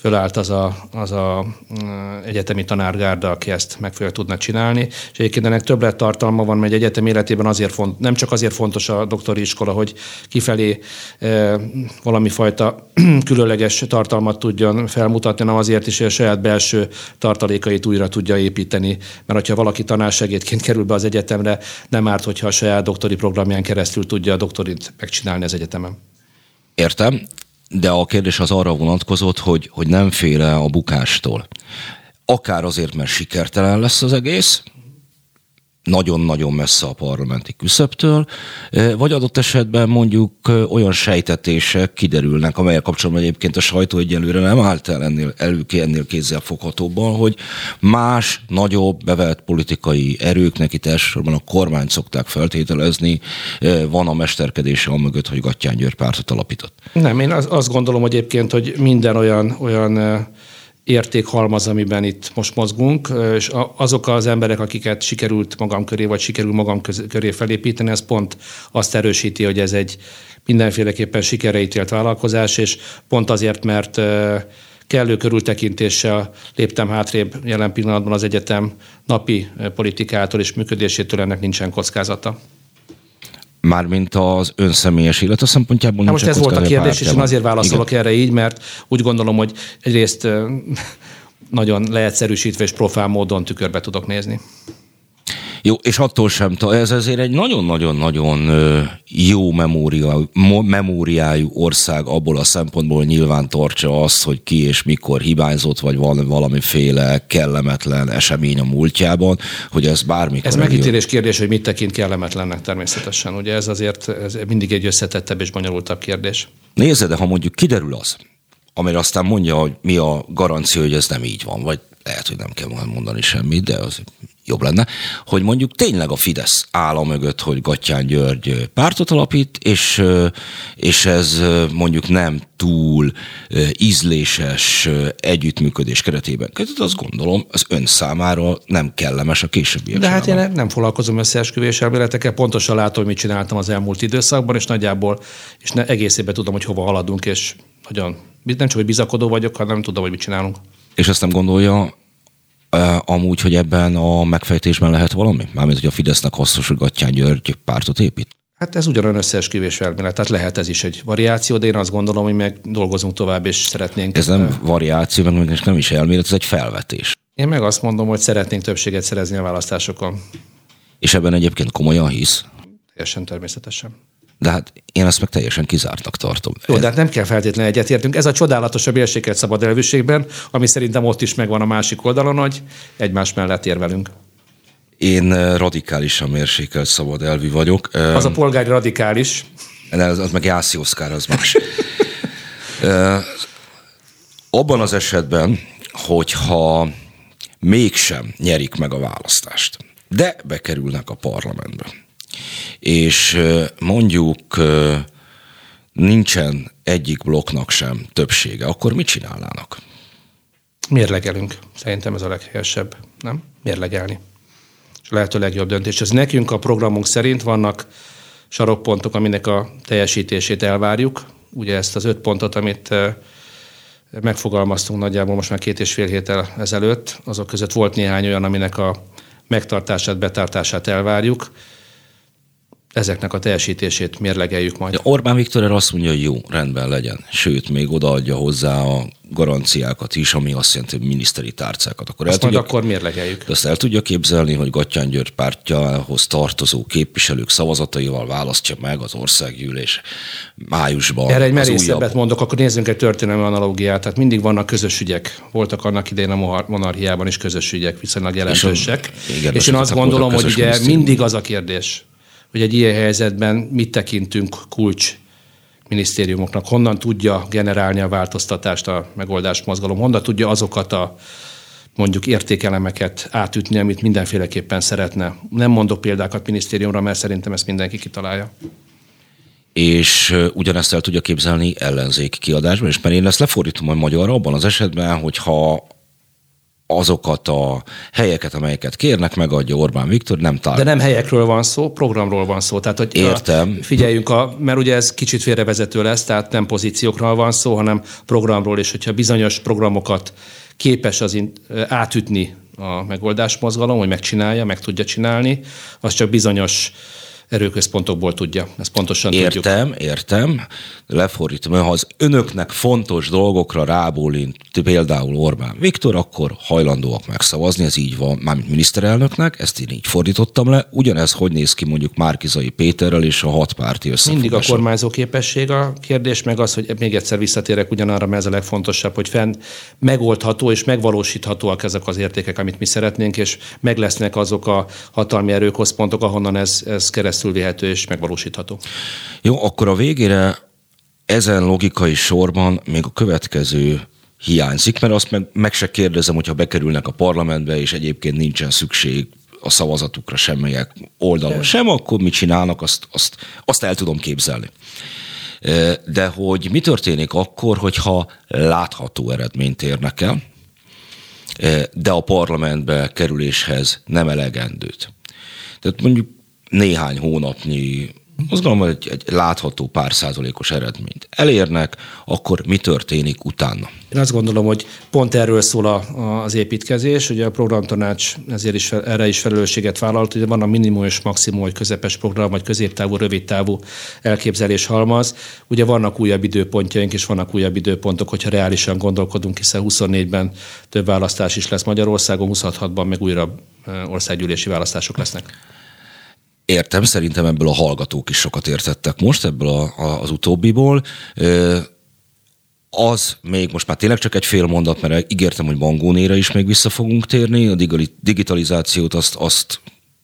fölállt az a, az a mm, egyetemi tanárgárda, aki ezt meg fogja tudna csinálni. És egyébként ennek többlet tartalma van, mert egy egyetem életében azért font, nem csak azért fontos a doktori iskola, hogy kifelé e, valami fajta különleges tartalmat tudjon felmutatni, hanem azért is, hogy a saját belső tartalékait újra tudja építeni. Mert hogyha valaki tanársegédként kerül be az egyetemre, nem árt, hogyha a saját doktori programján keresztül tudja a doktorit megcsinálni az egyetemen. Értem de a kérdés az arra vonatkozott, hogy, hogy nem fél a bukástól. Akár azért, mert sikertelen lesz az egész, nagyon-nagyon messze a parlamenti küszöbtől, vagy adott esetben mondjuk olyan sejtetések kiderülnek, amelyek kapcsolatban egyébként a sajtó egyelőre nem állt el ennél, elő, ennél kézzel foghatóban, hogy más, nagyobb, bevett politikai erőknek, itt elsősorban a kormány szokták feltételezni, van a mesterkedése a mögött, hogy Gattyán György pártot alapított. Nem, én azt gondolom egyébként, hogy minden olyan, olyan értékhalmaz, amiben itt most mozgunk, és azok az emberek, akiket sikerült magam köré, vagy sikerül magam köré felépíteni, ez pont azt erősíti, hogy ez egy mindenféleképpen sikere ítélt vállalkozás, és pont azért, mert kellő körültekintéssel léptem hátrébb jelen pillanatban az egyetem napi politikától és működésétől ennek nincsen kockázata. Mármint az ön személyes élete szempontjából. Hát most ez volt a kérdés, és én azért válaszolok Igen. erre így, mert úgy gondolom, hogy egyrészt nagyon leegyszerűsítve és profán módon tükörbe tudok nézni. Jó, és attól sem, ez azért egy nagyon-nagyon-nagyon jó memóriájú, memóriájú ország abból a szempontból nyilván tartsa azt, hogy ki és mikor hibázott, vagy van valamiféle kellemetlen esemény a múltjában, hogy ez bármikor... Ez megítélés kérdés, hogy mit tekint kellemetlennek természetesen. Ugye ez azért ez mindig egy összetettebb és bonyolultabb kérdés. Nézze, de ha mondjuk kiderül az, amire aztán mondja, hogy mi a garancia, hogy ez nem így van, vagy lehet, hogy nem kell mondani semmit, de az jobb lenne, hogy mondjuk tényleg a Fidesz áll a mögött, hogy Gattyán György pártot alapít, és, és ez mondjuk nem túl ízléses együttműködés keretében. Tehát azt gondolom, az ön számára nem kellemes a későbbi De hát én nem foglalkozom összeesküvés elméletekkel, pontosan látom, hogy mit csináltam az elmúlt időszakban, és nagyjából, és ne, egészében tudom, hogy hova haladunk, és nagyon, nem csak, hogy bizakodó vagyok, hanem tudom, hogy mit csinálunk. És azt nem gondolja, amúgy, hogy ebben a megfejtésben lehet valami? Mármint, hogy a Fidesznek hasznos, hogy Gattyán György pártot épít? Hát ez ugyanolyan összeesküvés elmélet, tehát lehet ez is egy variáció, de én azt gondolom, hogy meg dolgozunk tovább, és szeretnénk. Ez nem variáció, meg nem is elmélet, ez egy felvetés. Én meg azt mondom, hogy szeretnénk többséget szerezni a választásokon. És ebben egyébként komolyan hisz? Teljesen természetesen. De hát én ezt meg teljesen kizártnak tartom. Jó, de hát nem kell feltétlenül egyetértünk. Ez a csodálatos a bérsékelt szabad elvűségben, ami szerintem ott is megvan a másik oldalon, hogy egymás mellett érvelünk. Én radikálisan mérsékelt szabad elvi vagyok. Az a polgári radikális. Az, az meg Jászi Oszkár, az más. Abban az esetben, hogyha mégsem nyerik meg a választást, de bekerülnek a parlamentbe, és mondjuk nincsen egyik blokknak sem többsége, akkor mit csinálnának? Mérlegelünk. Szerintem ez a leghelyesebb, nem? Mérlegelni. És a lehető legjobb döntés. Ez nekünk a programunk szerint vannak sarokpontok, aminek a teljesítését elvárjuk. Ugye ezt az öt pontot, amit megfogalmaztunk nagyjából most már két és fél héttel ezelőtt, azok között volt néhány olyan, aminek a megtartását, betartását elvárjuk ezeknek a teljesítését mérlegeljük majd. Orbán Viktor erre azt mondja, hogy jó, rendben legyen. Sőt, még odaadja hozzá a garanciákat is, ami azt jelenti, hogy miniszteri tárcákat. Akkor azt el tudja, akkor mérlegeljük. Azt el tudja képzelni, hogy Gattyán György pártjához tartozó képviselők szavazataival választja meg az országgyűlés májusban. Erre egy merészebbet újabb... mondok, akkor nézzünk egy történelmi analógiát. Tehát mindig vannak közös ügyek. Voltak annak idején a monarchiában is közös ügyek, viszonylag jelentősek. És, a, igen, és én azt gondolom, hogy ugye mindig az a kérdés, hogy egy ilyen helyzetben mit tekintünk kulcs minisztériumoknak, honnan tudja generálni a változtatást a megoldás mozgalom, honnan tudja azokat a mondjuk értékelemeket átütni, amit mindenféleképpen szeretne. Nem mondok példákat minisztériumra, mert szerintem ezt mindenki kitalálja. És ugyanezt el tudja képzelni ellenzéki kiadásban, és mert én ezt lefordítom a magyarra abban az esetben, hogyha azokat a helyeket, amelyeket kérnek, megadja Orbán Viktor, nem tár. De nem helyekről van szó, programról van szó. Tehát, hogy Értem. A, figyeljünk, a, mert ugye ez kicsit félrevezető lesz, tehát nem pozíciókról van szó, hanem programról, és hogyha bizonyos programokat képes az in, átütni a megoldás mozgalom, hogy megcsinálja, meg tudja csinálni, az csak bizonyos erőközpontokból tudja. Ezt pontosan értem, tudjuk. Értem. Lefordítom, ha az önöknek fontos dolgokra rábólint például Orbán Viktor, akkor hajlandóak megszavazni, ez így van, mármint miniszterelnöknek, ezt én így fordítottam le. Ugyanez hogy néz ki mondjuk Márkizai Péterrel és a hat párti Mindig a kormányzó képesség a kérdés, meg az, hogy még egyszer visszatérek ugyanarra, mert ez a legfontosabb, hogy fenn megoldható és megvalósíthatóak ezek az értékek, amit mi szeretnénk, és meg lesznek azok a hatalmi erőközpontok, ahonnan ez, ez kereszt keresztül vihető és megvalósítható. Jó, akkor a végére ezen logikai sorban még a következő hiányzik, mert azt meg, meg se kérdezem, hogyha bekerülnek a parlamentbe, és egyébként nincsen szükség a szavazatukra semmelyek oldalon sem, akkor mit csinálnak, azt, azt, azt el tudom képzelni. De hogy mi történik akkor, hogyha látható eredményt érnek el, de a parlamentbe kerüléshez nem elegendőt. Tehát mondjuk néhány hónapnyi azt gondolom, hogy egy, látható pár százalékos eredményt elérnek, akkor mi történik utána? Én azt gondolom, hogy pont erről szól a, az építkezés. Ugye a programtanács ezért is, erre is felelősséget vállalt, hogy van a minimum és maximum, vagy közepes program, vagy középtávú, rövidtávú elképzelés halmaz. Ugye vannak újabb időpontjaink, és vannak újabb időpontok, hogyha reálisan gondolkodunk, hiszen 24-ben több választás is lesz Magyarországon, 26-ban meg újra országgyűlési választások lesznek. Értem, szerintem ebből a hallgatók is sokat értettek most, ebből a, a, az utóbbiból. Az még most már tényleg csak egy fél mondat, mert ígértem, hogy Bangónéra is még vissza fogunk térni. A digitalizációt azt, azt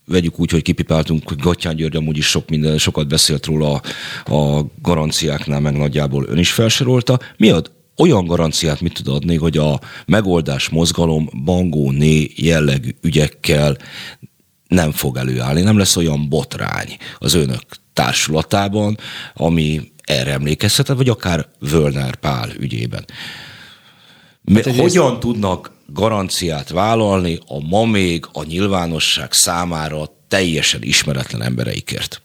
vegyük úgy, hogy kipipáltunk, hogy Gattyán György amúgy is sok minden, sokat beszélt róla a, a garanciáknál, meg nagyjából ön is felsorolta. Mi ad olyan garanciát mit tud adni, hogy a megoldás mozgalom bangóné jellegű ügyekkel nem fog előállni, nem lesz olyan botrány az önök társulatában, ami erre emlékezhet, vagy akár Völner Pál ügyében. Hát Hogyan tudnak garanciát vállalni a ma még a nyilvánosság számára teljesen ismeretlen embereikért?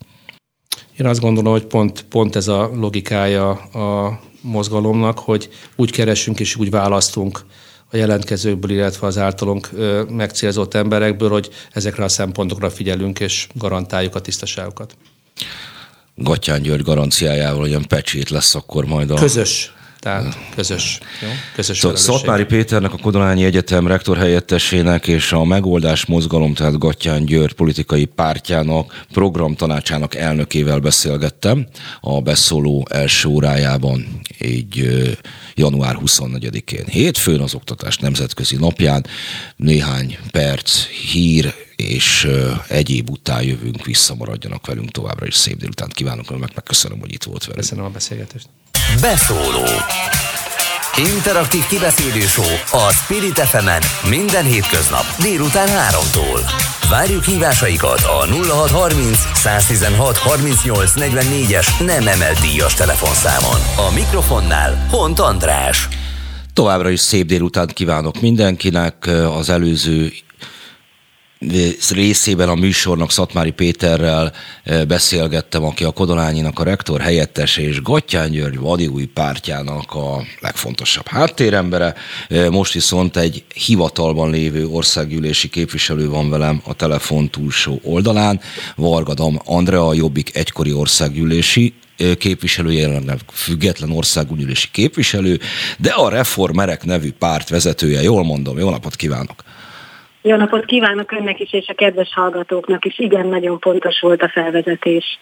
Én azt gondolom, hogy pont, pont ez a logikája a mozgalomnak, hogy úgy keresünk és úgy választunk a jelentkezőkből, illetve az általunk megcélzott emberekből, hogy ezekre a szempontokra figyelünk és garantáljuk a tisztaságokat. Gattyán György garanciájával, hogy olyan pecsét lesz akkor majd a... Közös tehát közös, jó? közös szóval Szatmári Péternek, a Kodolányi Egyetem rektor helyettesének és a Megoldás Mozgalom, tehát Gattyán György politikai pártjának, programtanácsának elnökével beszélgettem a beszóló első órájában, így január 24-én. Hétfőn az Oktatás Nemzetközi Napján néhány perc hír és egyéb után jövünk vissza, maradjanak velünk továbbra is szép délután kívánok önnek, megköszönöm, hogy itt volt velünk. Köszönöm a beszélgetést. Beszóló Interaktív kibeszélő show a Spirit fm minden hétköznap délután 3-tól. Várjuk hívásaikat a 0630 116 38 es nem emelt díjas telefonszámon. A mikrofonnál Hont András. Továbbra is szép délután kívánok mindenkinek. Az előző részében a műsornak Szatmári Péterrel eh, beszélgettem, aki a Kodolányinak a rektor helyettes és Gattyán György vadiúj pártjának a legfontosabb háttérembere. Eh, most viszont egy hivatalban lévő országgyűlési képviselő van velem a telefon túlsó oldalán, Vargadam Andrea, a Jobbik egykori országgyűlési eh, képviselő, jelenleg független országgyűlési képviselő, de a Reformerek nevű párt vezetője. Jól mondom, jó napot kívánok! Jó napot kívánok önnek is, és a kedves hallgatóknak is. Igen, nagyon pontos volt a felvezetés.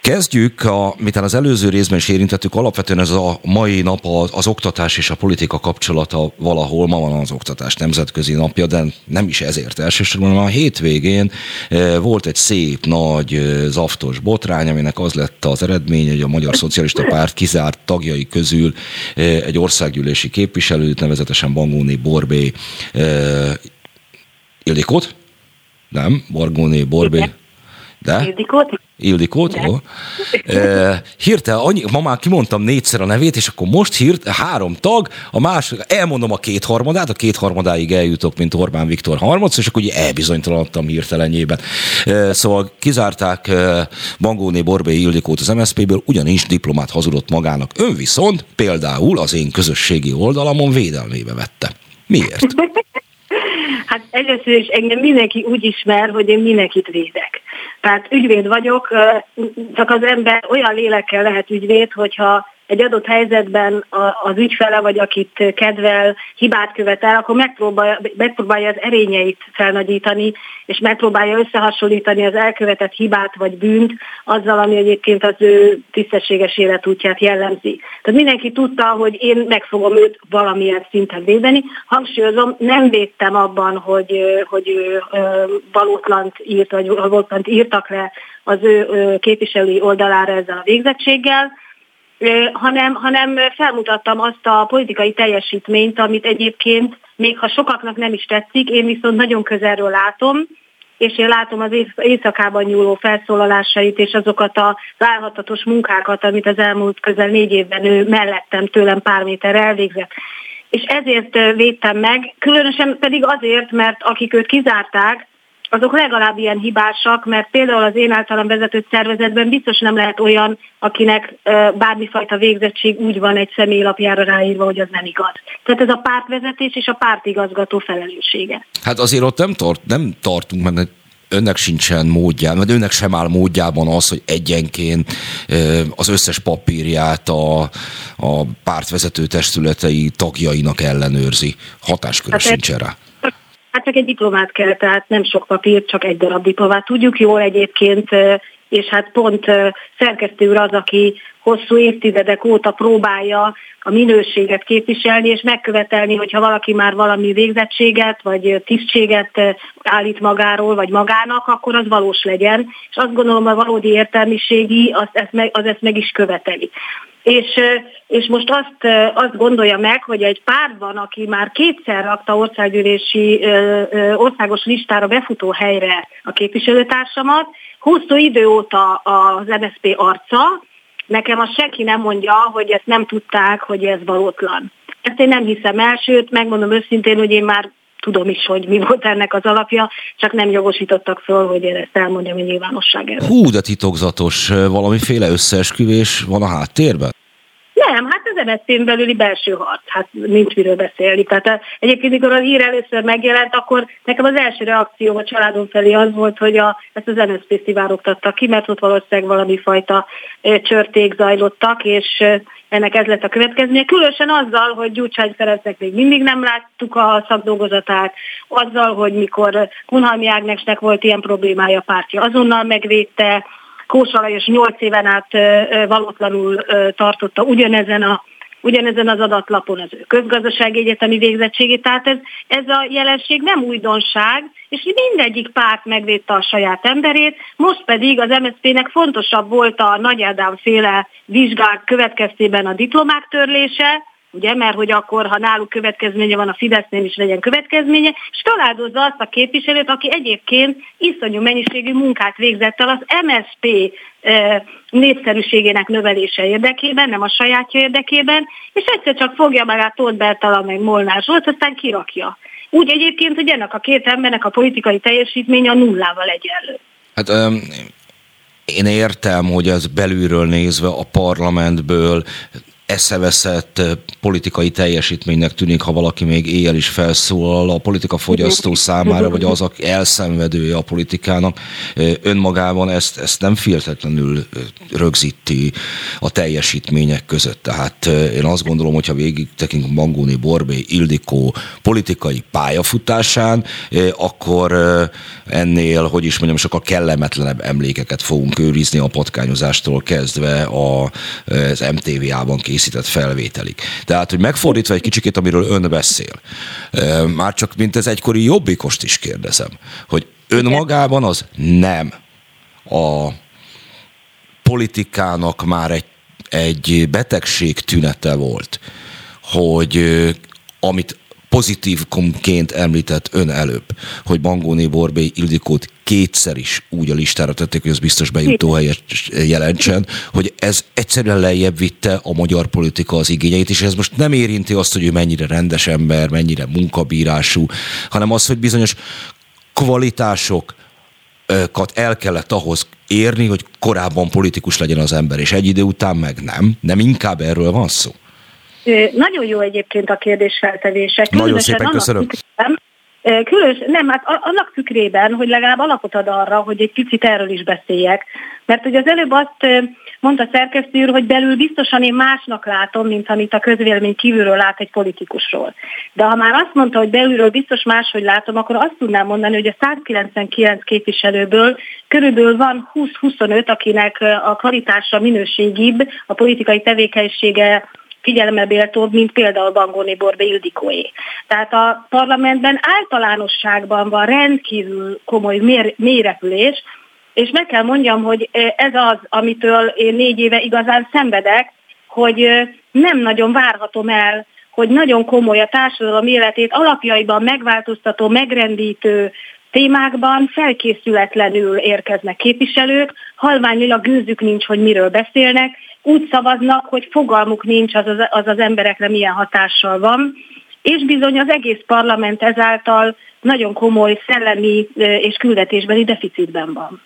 Kezdjük, a, mitán az előző részben is érintettük, alapvetően ez a mai nap az, az oktatás és a politika kapcsolata valahol, ma van az oktatás nemzetközi napja, de nem is ezért elsősorban, hanem a hétvégén e, volt egy szép, nagy, e, zaftos botrány, aminek az lett az eredmény, hogy a Magyar Szocialista Párt kizárt tagjai közül e, egy országgyűlési képviselőt, nevezetesen Bangóni Borbé Ildikót? Nem, Borgóné, Borbé. De? Ildikót? Ildikót, jó. E, hirtelen, annyi, ma már kimondtam négyszer a nevét, és akkor most hírt, három tag, a más, elmondom a kétharmadát, a kétharmadáig eljutok, mint Orbán Viktor harmadszor, és akkor ugye elbizonytalanodtam hirtelenjében. E, szóval kizárták e, Bangóné Borbé Ildikót az MSZP-ből, ugyanis diplomát hazudott magának. Ön viszont például az én közösségi oldalamon védelmébe vette. Miért? Hát először is engem mindenki úgy ismer, hogy én mindenkit védek. Tehát ügyvéd vagyok, csak az ember olyan lélekkel lehet ügyvéd, hogyha egy adott helyzetben az ügyfele, vagy akit kedvel, hibát követel, akkor megpróbálja, megpróbálja az erényeit felnagyítani, és megpróbálja összehasonlítani az elkövetett hibát vagy bűnt azzal, ami egyébként az ő tisztességes életútját jellemzi. Tehát mindenki tudta, hogy én meg fogom őt valamilyen szinten védeni. Hangsúlyozom, nem védtem abban, hogy, hogy ő valótlant írt, vagy valótlant írtak le az ő képviselői oldalára ezzel a végzettséggel, hanem, hanem felmutattam azt a politikai teljesítményt, amit egyébként, még ha sokaknak nem is tetszik, én viszont nagyon közelről látom, és én látom az éjszakában nyúló felszólalásait, és azokat az állhatatos munkákat, amit az elmúlt közel négy évben ő mellettem tőlem pár méter elvégzett. És ezért védtem meg, különösen pedig azért, mert akik őt kizárták, azok legalább ilyen hibásak, mert például az én általam vezető szervezetben biztos nem lehet olyan, akinek bármifajta végzettség úgy van egy személylapjára ráírva, hogy az nem igaz. Tehát ez a pártvezetés és a pártigazgató felelőssége. Hát azért ott nem, tart, nem tartunk, mert önnek sincsen módjában, vagy önnek sem áll módjában az, hogy egyenként az összes papírját a, a pártvezető testületei tagjainak ellenőrzi. Hatásköre hát sincsen rá. Hát csak egy diplomát kell, tehát nem sok papír, csak egy darab diplomát. Tudjuk jól egyébként, és hát pont szerkesztő úr az, aki hosszú évtizedek óta próbálja a minőséget képviselni, és megkövetelni, hogyha valaki már valami végzettséget, vagy tisztséget állít magáról, vagy magának, akkor az valós legyen. És azt gondolom, a valódi értelmiségi az ezt meg, az ezt meg is követeli. És, és most azt, azt gondolja meg, hogy egy pártban, aki már kétszer rakta országgyűlési országos listára befutó helyre a képviselőtársamat, hosszú idő óta az MSZP arca, nekem azt senki nem mondja, hogy ezt nem tudták, hogy ez valótlan. Ezt én nem hiszem el, sőt, megmondom őszintén, hogy én már tudom is, hogy mi volt ennek az alapja, csak nem jogosítottak föl, hogy én ezt elmondjam a nyilvánosság előtt. Hú, de titokzatos, valamiféle összeesküvés van a háttérben? Nem, hát az MSZP-n belüli belső harc, hát nincs miről beszélni. Tehát eh, egyébként, mikor a hír először megjelent, akkor nekem az első reakció a családom felé az volt, hogy a, ezt az MSZP szivárogtattak ki, mert ott valószínűleg valami fajta eh, csörték zajlottak, és eh, ennek ez lett a következménye. Különösen azzal, hogy Gyurcsány Ferencnek még mindig nem láttuk a szakdolgozatát, azzal, hogy mikor Kunhalmi Ágnesnek volt ilyen problémája a pártja, azonnal megvédte, Kósa Lajos 8 éven át valótlanul tartotta ugyanezen a ugyanezen az adatlapon az ő közgazdasági egyetemi végzettségét. Tehát ez, ez a jelenség nem újdonság, és mindegyik párt megvédte a saját emberét, most pedig az MSZP-nek fontosabb volt a Nagy Ádám féle vizsgák következtében a diplomák törlése, ugye, mert hogy akkor, ha náluk következménye van, a Fidesznél is legyen következménye, és feláldozza azt a képviselőt, aki egyébként iszonyú mennyiségű munkát végzett el az MSP népszerűségének növelése érdekében, nem a sajátja érdekében, és egyszer csak fogja magát Tóth Bertala meg Molnár Zsolt, aztán kirakja. Úgy egyébként, hogy ennek a két embernek a politikai teljesítménye a nullával egyenlő. Hát um, én értem, hogy ez belülről nézve a parlamentből eszeveszett politikai teljesítménynek tűnik, ha valaki még éjjel is felszólal a politika fogyasztó számára, vagy az, aki elszenvedője a politikának, önmagában ezt, ezt nem féltetlenül rögzíti a teljesítmények között. Tehát én azt gondolom, hogyha végig tekintünk Mangóni Borbé Ildikó politikai pályafutásán, akkor ennél, hogy is mondjam, sokkal kellemetlenebb emlékeket fogunk őrizni a patkányozástól kezdve az MTV-ában készített felvételig. Tehát, hogy megfordítva egy kicsikét, amiről ön beszél, már csak mint ez egykori jobbikost is kérdezem, hogy önmagában az nem a politikának már egy, egy betegség tünete volt, hogy amit pozitívként említett ön előbb, hogy Mangóné Borbé Ildikót kétszer is úgy a listára tették, hogy az biztos bejutó helyet jelentsen, hogy ez egyszerűen lejjebb vitte a magyar politika az igényeit, és ez most nem érinti azt, hogy ő mennyire rendes ember, mennyire munkabírású, hanem az, hogy bizonyos kvalitások, el kellett ahhoz érni, hogy korábban politikus legyen az ember, és egy idő után meg nem. Nem inkább erről van szó? Nagyon jó egyébként a kérdésfeltevése. Nagyon szépen köszönöm. Különös, nem, hát annak tükrében, hogy legalább alapot ad arra, hogy egy picit erről is beszéljek. Mert ugye az előbb azt mondta szerkesztő úr, hogy belül biztosan én másnak látom, mint amit a közvélemény kívülről lát egy politikusról. De ha már azt mondta, hogy belülről biztos máshogy látom, akkor azt tudnám mondani, hogy a 199 képviselőből körülbelül van 20-25, akinek a kvalitása minőségibb, a politikai tevékenysége figyelemebéltóbb, mint például Bangóni Borbe Ildikóé. Tehát a parlamentben általánosságban van rendkívül komoly mélyrepülés, és meg kell mondjam, hogy ez az, amitől én négy éve igazán szenvedek, hogy nem nagyon várhatom el, hogy nagyon komoly a társadalom életét alapjaiban megváltoztató, megrendítő témákban felkészületlenül érkeznek képviselők, halványilag gőzük nincs, hogy miről beszélnek, úgy szavaznak, hogy fogalmuk nincs az az, az, az emberekre milyen hatással van, és bizony az egész parlament ezáltal nagyon komoly szellemi és küldetésbeli deficitben van.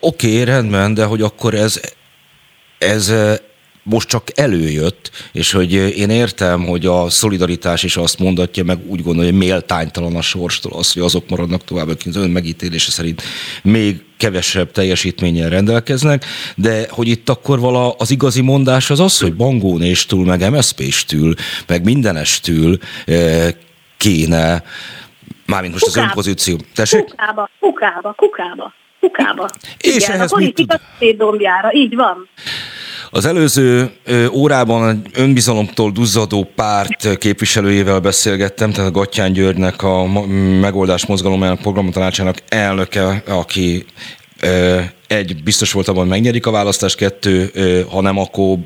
Oké, okay, rendben, de hogy akkor ez, ez most csak előjött, és hogy én értem, hogy a szolidaritás is azt mondatja, meg úgy gondolja, hogy méltánytalan a sorstól az, hogy azok maradnak tovább, akik az ön megítélése szerint még kevesebb teljesítménnyel rendelkeznek, de hogy itt akkor vala az igazi mondás az az, hogy bangónéstől, meg MSZP-stől, meg mindenestől eh, kéne, mármint most kukába. az önpozíció. Tessék? Kukába, kukába, kukába, kukába. És Igen, ehhez a politika mit tud? így van. Az előző órában önbizalomtól duzzadó párt képviselőjével beszélgettem, tehát a Gattyán Györgynek a megoldás mozgalom programtanácsának elnöke, aki egy, biztos volt abban, hogy megnyerik a választást, kettő, ha nem, akkor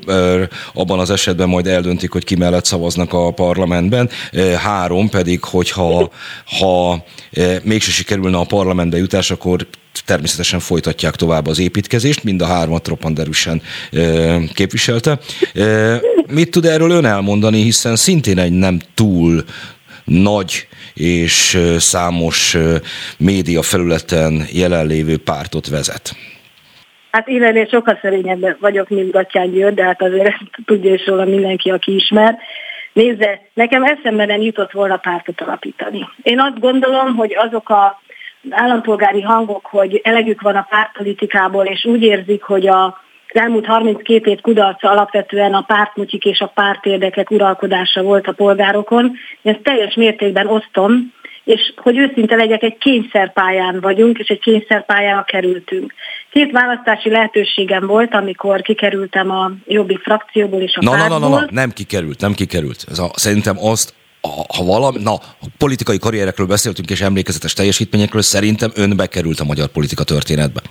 abban az esetben majd eldöntik, hogy ki mellett szavaznak a parlamentben. Három pedig, hogyha ha mégse sikerülne a parlamentbe jutás, akkor természetesen folytatják tovább az építkezést, mind a hármat roppant erősen képviselte. Mit tud erről ön elmondani, hiszen szintén egy nem túl nagy és számos média felületen jelenlévő pártot vezet. Hát én ennél sokkal szerényebb vagyok, mint Gatyán György, de hát azért ezt tudja is róla mindenki, aki ismer. Nézze, nekem eszembe nem jutott volna pártot alapítani. Én azt gondolom, hogy azok a állampolgári hangok, hogy elegük van a pártpolitikából, és úgy érzik, hogy a az elmúlt 32 év kudarca alapvetően a pártmutyik és a pártérdekek uralkodása volt a polgárokon. Én ezt teljes mértékben osztom, és hogy őszinte legyek, egy kényszerpályán vagyunk, és egy kényszerpályára kerültünk. Két választási lehetőségem volt, amikor kikerültem a jobbik frakcióból és a na, pártból. Na, na, na, na, nem kikerült, nem kikerült. Ez a, szerintem azt ha valami, na, politikai karrierekről beszéltünk és emlékezetes teljesítményekről, szerintem ön bekerült a magyar politika történetbe.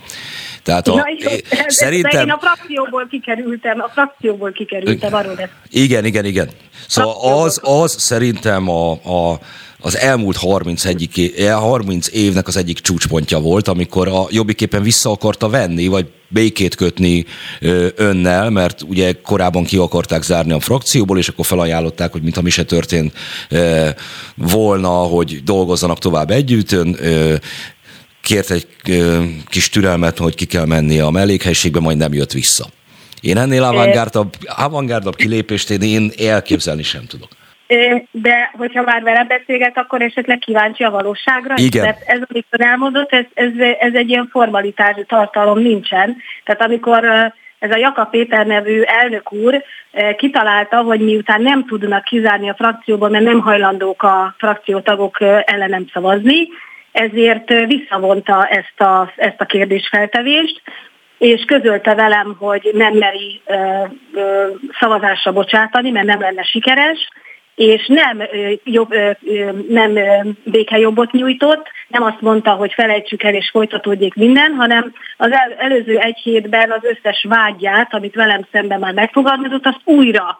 Tehát a, ja, jó, szerintem... én a frakcióból kikerültem, a frakcióból kikerültem, arról Igen, igen, igen. Szóval az, az szerintem a, a az elmúlt 30, egyik, 30 évnek az egyik csúcspontja volt, amikor a jobbiképpen vissza akarta venni, vagy békét kötni önnel, mert ugye korábban ki akarták zárni a frakcióból, és akkor felajánlották, hogy mintha mi se történt volna, hogy dolgozzanak tovább együtt. Ön kért egy kis türelmet, hogy ki kell mennie a mellékhelyiségbe, majd nem jött vissza. Én ennél avantgárdabb, avantgárdabb kilépést én, én elképzelni sem tudok. De hogyha már vele beszélget, akkor esetleg kíváncsi a valóságra. Igen. Tehát ez, amikor elmondott, ez, ez, ez egy ilyen formalitás tartalom nincsen. Tehát amikor ez a Jaka Péter nevű elnök úr kitalálta, hogy miután nem tudnak kizárni a frakcióban, mert nem hajlandók a frakciótagok ellenem szavazni, ezért visszavonta ezt a, ezt a kérdésfeltevést, és közölte velem, hogy nem meri ö, ö, szavazásra bocsátani, mert nem lenne sikeres, és nem, jobb, nem békejobbot nyújtott, nem azt mondta, hogy felejtsük el és folytatódjék minden, hanem az el, előző egy hétben az összes vágyját, amit velem szemben már megfogalmazott, azt újra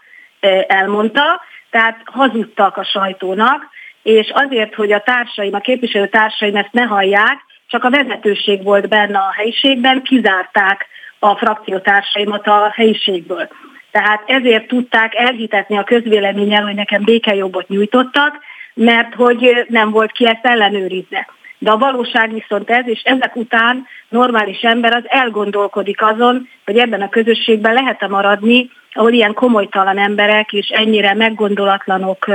elmondta, tehát hazudtak a sajtónak, és azért, hogy a társaim, a képviselő társaim ezt ne hallják, csak a vezetőség volt benne a helyiségben, kizárták a frakciótársaimat a helyiségből. Tehát ezért tudták elhitetni a közvéleményen, hogy nekem békejobbot nyújtottak, mert hogy nem volt ki ezt ellenőrizve. De a valóság viszont ez, és ezek után normális ember az elgondolkodik azon, hogy ebben a közösségben lehet-e maradni, ahol ilyen komolytalan emberek és ennyire meggondolatlanok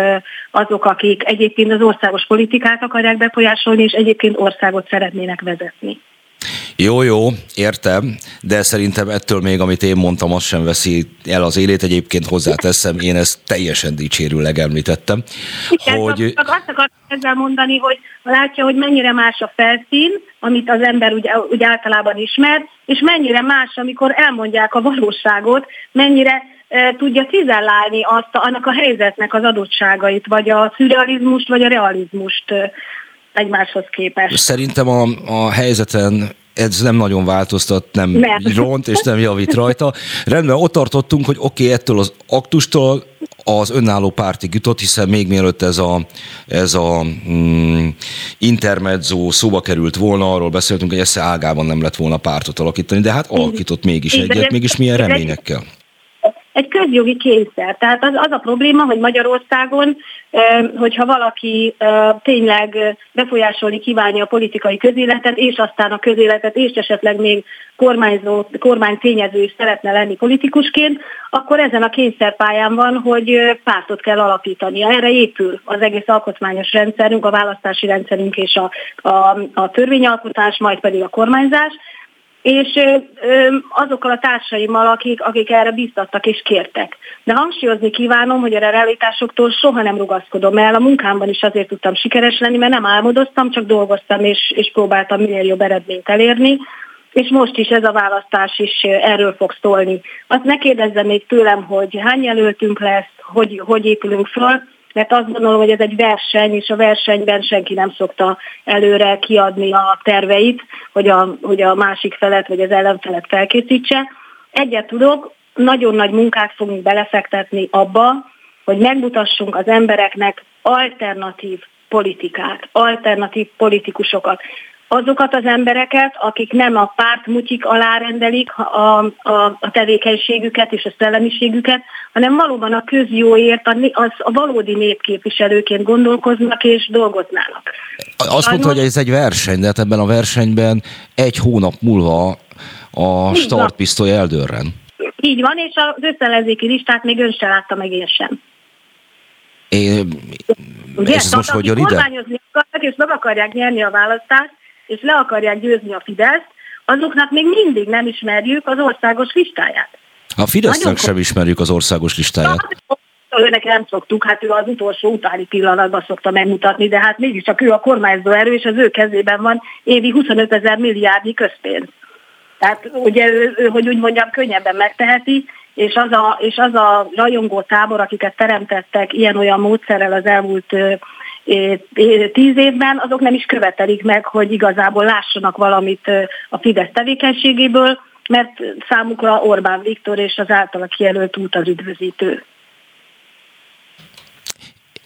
azok, akik egyébként az országos politikát akarják befolyásolni, és egyébként országot szeretnének vezetni. Jó, jó, értem, de szerintem ettől még, amit én mondtam, az sem veszi el az élét. Egyébként hozzáteszem, én ezt teljesen dicsérőleg említettem. Igen, hogy... csak azt akartam ezzel mondani, hogy látja, hogy mennyire más a felszín, amit az ember úgy, úgy általában ismer, és mennyire más, amikor elmondják a valóságot, mennyire e, tudja cizellálni azt, annak a helyzetnek az adottságait, vagy a szürrealizmust, vagy a realizmust e, egymáshoz képest. Szerintem a, a helyzeten ez nem nagyon változtat, nem, nem ront és nem javít rajta. Rendben, ott tartottunk, hogy oké, okay, ettől az aktustól az önálló pártig jutott, hiszen még mielőtt ez a, ez a mm, intermezzo szóba került volna, arról beszéltünk, hogy esze ágában nem lett volna pártot alakítani, de hát alakított mégis egyet, mégis milyen reményekkel egy közjogi kényszer. Tehát az, az a probléma, hogy Magyarországon, hogyha valaki tényleg befolyásolni kívánja a politikai közéletet, és aztán a közéletet, és esetleg még kormányzó, kormány tényező is szeretne lenni politikusként, akkor ezen a kényszerpályán van, hogy pártot kell alapítani. Erre épül az egész alkotmányos rendszerünk, a választási rendszerünk és a, a, a törvényalkotás, majd pedig a kormányzás és azokkal a társaimmal, akik, akik erre biztattak és kértek. De hangsúlyozni kívánom, hogy a realitásoktól soha nem rugaszkodom el. A munkámban is azért tudtam sikeres lenni, mert nem álmodoztam, csak dolgoztam és, és próbáltam minél jobb eredményt elérni. És most is ez a választás is erről fog szólni. Azt ne kérdezzem még tőlem, hogy hány jelöltünk lesz, hogy, hogy épülünk föl, mert azt gondolom, hogy ez egy verseny, és a versenyben senki nem szokta előre kiadni a terveit, hogy a, hogy a másik felet vagy az ellenfelet felkészítse. Egyet tudok, nagyon nagy munkát fogunk belefektetni abba, hogy megmutassunk az embereknek alternatív politikát, alternatív politikusokat azokat az embereket, akik nem a pártmutyik alá rendelik a, a, a tevékenységüket és a szellemiségüket, hanem valóban a közjóért, a, az, a valódi népképviselőként gondolkoznak és dolgoznának. Azt mondta, hogy ez egy verseny, de hát ebben a versenyben egy hónap múlva a startpisztoly eldőrren. Így van, és az összellenzéki listát még ön sem látta, meg én sem. Én, Ugye? ez most hogyan ide? Kormányozni akarják, és meg akarják nyerni a választást, és le akarják győzni a Fideszt, azoknak még mindig nem ismerjük az országos listáját. A Fidesznek sem ismerjük az országos listáját. Őnek nem szoktuk, hát ő az utolsó utáni pillanatban szokta megmutatni, de hát mégiscsak ő a kormányzó erő, és az ő kezében van évi 25 ezer milliárdnyi közpénz. Tehát ugye ő, ő, hogy úgy mondjam, könnyebben megteheti, és az a, és az a rajongó tábor, akiket teremtettek ilyen-olyan módszerrel az elmúlt tíz évben, azok nem is követelik meg, hogy igazából lássanak valamit a Fidesz tevékenységéből, mert számukra Orbán Viktor és az általa kijelölt út az üdvözítő.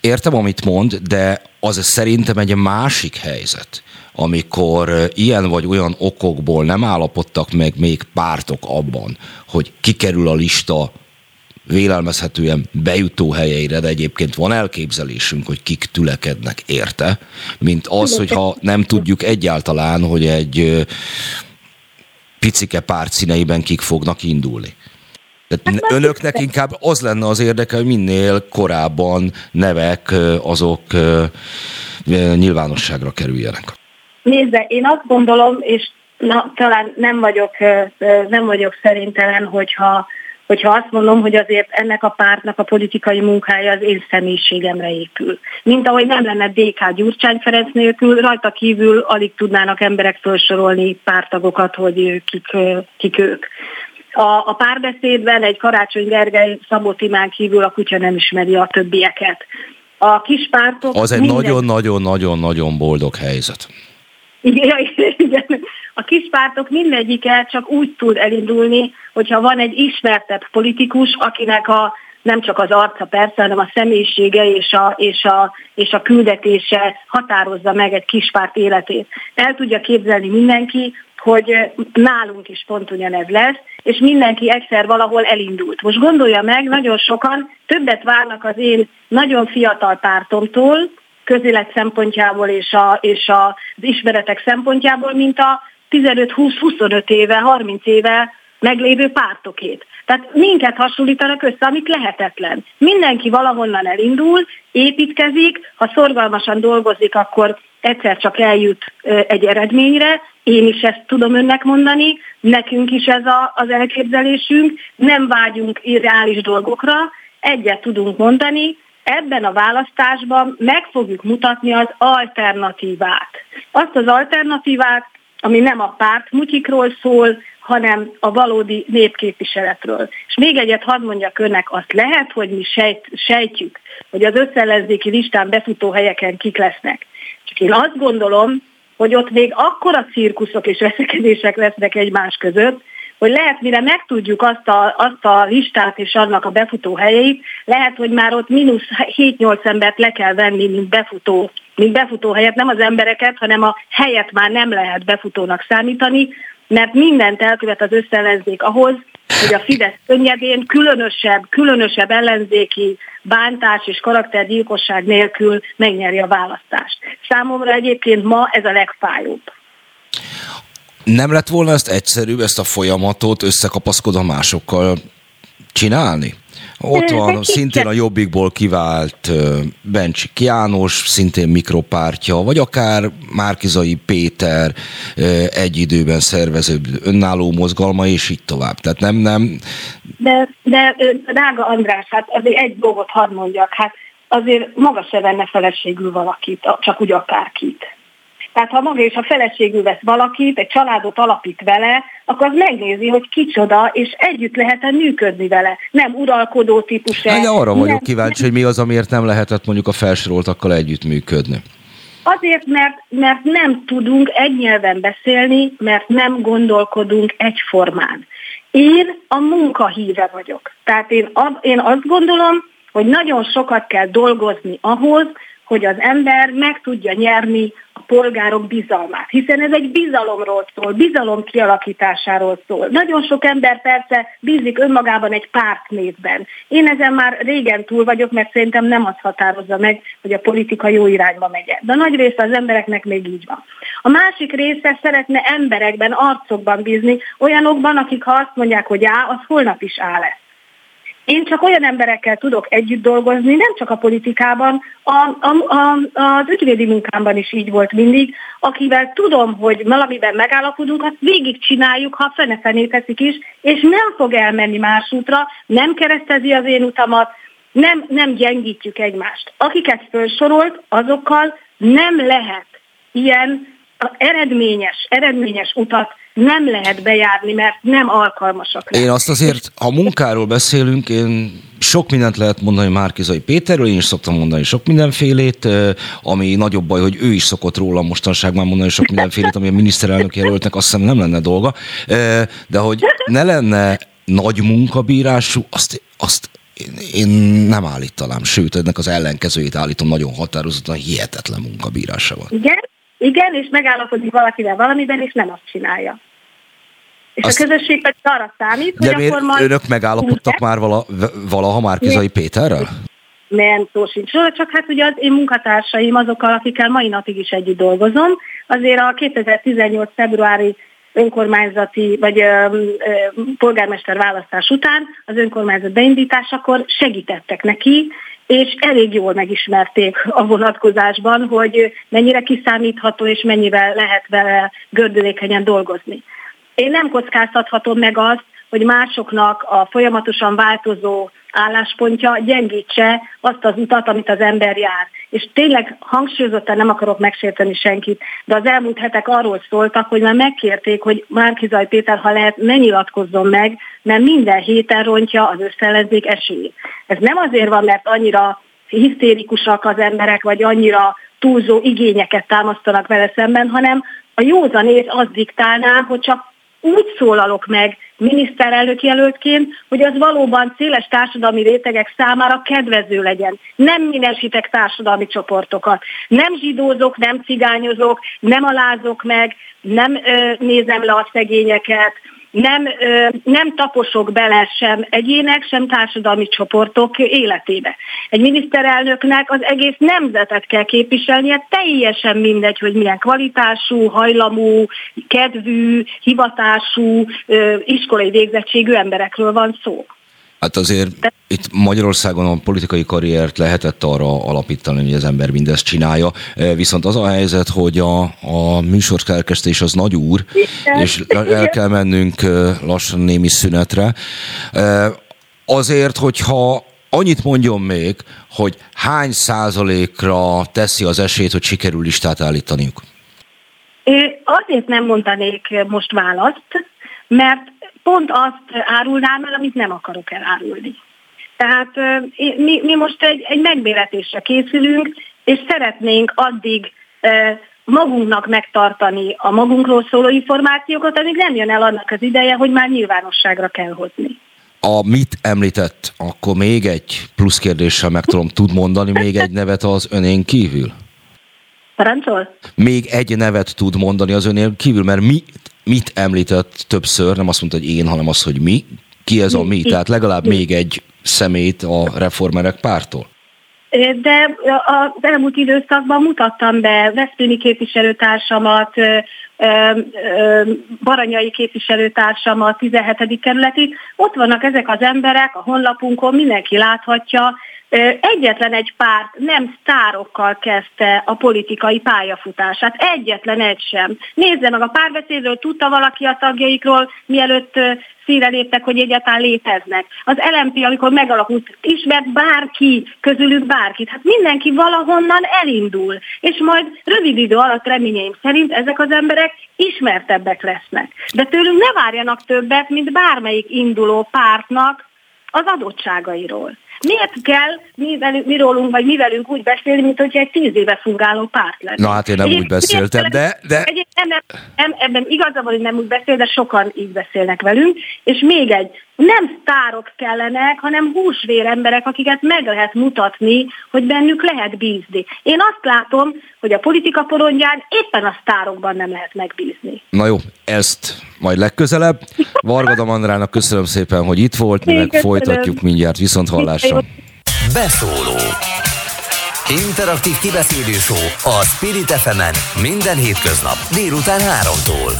Értem, amit mond, de az szerintem egy másik helyzet, amikor ilyen vagy olyan okokból nem állapodtak meg még pártok abban, hogy kikerül a lista vélelmezhetően bejutó helyeire, de egyébként van elképzelésünk, hogy kik tülekednek érte, mint az, hogyha nem tudjuk egyáltalán, hogy egy picike párt színeiben kik fognak indulni. Tehát hát önöknek inkább az lenne az érdeke, hogy minél korábban nevek azok nyilvánosságra kerüljenek. Nézze, én azt gondolom, és na, talán nem vagyok, nem vagyok szerintelen, hogyha hogyha azt mondom, hogy azért ennek a pártnak a politikai munkája az én személyiségemre épül. Mint ahogy nem lenne DK Gyurcsány Ferenc nélkül, rajta kívül alig tudnának emberek felsorolni pártagokat, hogy kik, kik ők. A, a párbeszédben egy Karácsony Gergely Szabó Timán kívül a kutya nem ismeri a többieket. A kis pártok... Az egy nagyon-nagyon-nagyon-nagyon boldog helyzet. Igen, igen. A kis pártok mindegyike csak úgy tud elindulni, hogyha van egy ismertebb politikus, akinek a nem csak az arca persze, hanem a személyisége és a, és a, és a küldetése határozza meg egy kispárt életét. El tudja képzelni mindenki, hogy nálunk is pont ugyanez lesz, és mindenki egyszer valahol elindult. Most gondolja meg, nagyon sokan többet várnak az én nagyon fiatal pártomtól, közélet szempontjából és, a, és a, az ismeretek szempontjából, mint a 15-20-25 éve, 30 éve meglévő pártokét. Tehát minket hasonlítanak össze, amit lehetetlen. Mindenki valahonnan elindul, építkezik, ha szorgalmasan dolgozik, akkor egyszer csak eljut egy eredményre, én is ezt tudom önnek mondani, nekünk is ez a, az elképzelésünk, nem vágyunk irreális dolgokra, egyet tudunk mondani, ebben a választásban meg fogjuk mutatni az alternatívát. Azt az alternatívát, ami nem a párt mutyikról szól, hanem a valódi népképviseletről. És még egyet hadd mondjak önnek, azt lehet, hogy mi sejt, sejtjük, hogy az összellenzéki listán befutó helyeken kik lesznek. Csak én azt gondolom, hogy ott még akkora cirkuszok és veszekedések lesznek egymás között, hogy lehet, mire megtudjuk azt a, azt a listát és annak a befutó helyeit, lehet, hogy már ott mínusz 7-8 embert le kell venni, mint befutó, mint befutó helyet, nem az embereket, hanem a helyet már nem lehet befutónak számítani, mert mindent elkövet az összellenzék ahhoz, hogy a Fidesz könnyedén különösebb, különösebb ellenzéki bántás és karaktergyilkosság nélkül megnyeri a választást. Számomra egyébként ma ez a legfájóbb. Nem lett volna ezt egyszerűbb, ezt a folyamatot összekapaszkodva másokkal csinálni? Ott van szintén a Jobbikból kivált Bencsik János, szintén mikropártja, vagy akár Márkizai Péter egy időben szervező önálló mozgalma, és így tovább. Tehát nem, nem... De, de drága András, hát azért egy dolgot hadd mondjak, hát azért maga se venne feleségül valakit, csak úgy akárkit. Tehát ha maga és a feleségül vesz valakit, egy családot alapít vele, akkor az megnézi, hogy kicsoda, és együtt lehet-e működni vele. Nem uralkodó típus. Hát, arra vagyok nem, kíváncsi, nem, hogy mi az, amiért nem lehetett mondjuk a felsoroltakkal együttműködni. Azért, mert, mert nem tudunk egy nyelven beszélni, mert nem gondolkodunk egyformán. Én a munkahíve vagyok. Tehát én, én azt gondolom, hogy nagyon sokat kell dolgozni ahhoz, hogy az ember meg tudja nyerni a polgárok bizalmát. Hiszen ez egy bizalomról szól, bizalom kialakításáról szól. Nagyon sok ember persze bízik önmagában egy pártnévben. Én ezen már régen túl vagyok, mert szerintem nem az határozza meg, hogy a politika jó irányba megy. De nagy része az embereknek még így van. A másik része szeretne emberekben, arcokban bízni, olyanokban, akik ha azt mondják, hogy á, az holnap is á lesz. Én csak olyan emberekkel tudok együtt dolgozni, nem csak a politikában, a, a, a, az ügyvédi munkámban is így volt mindig, akivel tudom, hogy valamiben megállapodunk, azt végigcsináljuk, ha fene-fené teszik is, és nem fog elmenni más útra, nem keresztezi az én utamat, nem, nem gyengítjük egymást. Akiket felsorolt, azokkal nem lehet ilyen eredményes, eredményes utat nem lehet bejárni, mert nem alkalmasak. Én azt azért, ha munkáról beszélünk, én sok mindent lehet mondani Márkizai Péterről, én is szoktam mondani sok mindenfélét, ami nagyobb baj, hogy ő is szokott róla mostanság mondani sok mindenfélét, ami a miniszterelnök jelöltnek azt hiszem nem lenne dolga, de hogy ne lenne nagy munkabírású, azt, azt én, én nem állítanám, sőt, ennek az ellenkezőjét állítom nagyon határozottan, hihetetlen munkabírása van. Igen, igen, és megállapodik valakivel valamiben, és nem azt csinálja. És Azt... a közösség pedig arra számít, De hogy akkor majd... önök megállapodtak már vala, valaha Márkizai Péterrel? Nem, szó sincs róla, csak hát ugye az én munkatársaim azokkal, akikkel mai napig is együtt dolgozom, azért a 2018. februári önkormányzati vagy ö, ö, polgármester választás után az önkormányzat beindításakor segítettek neki, és elég jól megismerték a vonatkozásban, hogy mennyire kiszámítható és mennyivel lehet vele gördülékenyen dolgozni. Én nem kockáztathatom meg azt, hogy másoknak a folyamatosan változó álláspontja gyengítse azt az utat, amit az ember jár. És tényleg hangsúlyozottan nem akarok megsérteni senkit, de az elmúlt hetek arról szóltak, hogy már megkérték, hogy Márkizaj Péter, ha lehet, ne nyilatkozzon meg, mert minden héten rontja az összellenzék esélyét. Ez nem azért van, mert annyira hisztérikusak az emberek, vagy annyira túlzó igényeket támasztanak vele szemben, hanem a józanét az diktálná, hogy csak úgy szólalok meg miniszterelnök jelöltként, hogy az valóban széles társadalmi rétegek számára kedvező legyen. Nem minősítek társadalmi csoportokat. Nem zsidózok, nem cigányozok, nem alázok meg, nem ö, nézem le a szegényeket, nem, nem taposok bele sem egyének, sem társadalmi csoportok életébe. Egy miniszterelnöknek az egész nemzetet kell képviselnie, teljesen mindegy, hogy milyen kvalitású, hajlamú, kedvű, hivatású, iskolai végzettségű emberekről van szó. Hát azért itt Magyarországon a politikai karriert lehetett arra alapítani, hogy az ember mindezt csinálja, e, viszont az a helyzet, hogy a, a műsorkelkesztés az nagy úr, és el kell mennünk e, lassan némi szünetre. E, azért, hogyha annyit mondjon még, hogy hány százalékra teszi az esélyt, hogy sikerül listát állítaniuk? Azért nem mondanék most választ, mert pont azt árulnám el, amit nem akarok elárulni. Tehát mi, mi most egy, egy megméretésre készülünk, és szeretnénk addig magunknak megtartani a magunkról szóló információkat, amíg nem jön el annak az ideje, hogy már nyilvánosságra kell hozni. A mit említett, akkor még egy plusz kérdéssel meg tudom tud mondani, még egy nevet az önén kívül? Parancsol? Még egy nevet tud mondani az önén kívül, mert mi mit említett többször, nem azt mondta, hogy én, hanem az, hogy mi. Ki ez a mi? Tehát legalább még egy szemét a reformerek pártól. De az elmúlt időszakban mutattam be Veszprémi képviselőtársamat, Baranyai képviselőtársamat, 17. kerületi. Ott vannak ezek az emberek a honlapunkon, mindenki láthatja, Egyetlen egy párt nem sztárokkal kezdte a politikai pályafutását, egyetlen egy sem. Nézze meg, a párbeszédről tudta valaki a tagjaikról, mielőtt szíre léptek, hogy egyáltalán léteznek. Az LMP, amikor megalakult, ismert bárki, közülük bárkit. Hát mindenki valahonnan elindul. És majd rövid idő alatt reményeim szerint ezek az emberek ismertebbek lesznek. De tőlünk ne várjanak többet, mint bármelyik induló pártnak az adottságairól. Miért kell mi, velünk, mi rólunk, vagy mi velünk úgy beszélni, mint hogy egy tíz éve fungáló párt lenne? Na hát én nem úgy beszéltem, de... de... Nem, nem, nem, ebben igaza van, hogy nem úgy beszél, de sokan így beszélnek velünk. És még egy, nem sztárok kellenek, hanem húsvér emberek, akiket meg lehet mutatni, hogy bennük lehet bízni. Én azt látom, hogy a politika porondján éppen a sztárokban nem lehet megbízni. Na jó, ezt majd legközelebb. Vargada Mandrának köszönöm szépen, hogy itt volt, meg folytatjuk mindjárt viszont hallásra. Beszóló Interaktív kibeszélő a Spirit fm minden hétköznap délután 3-tól.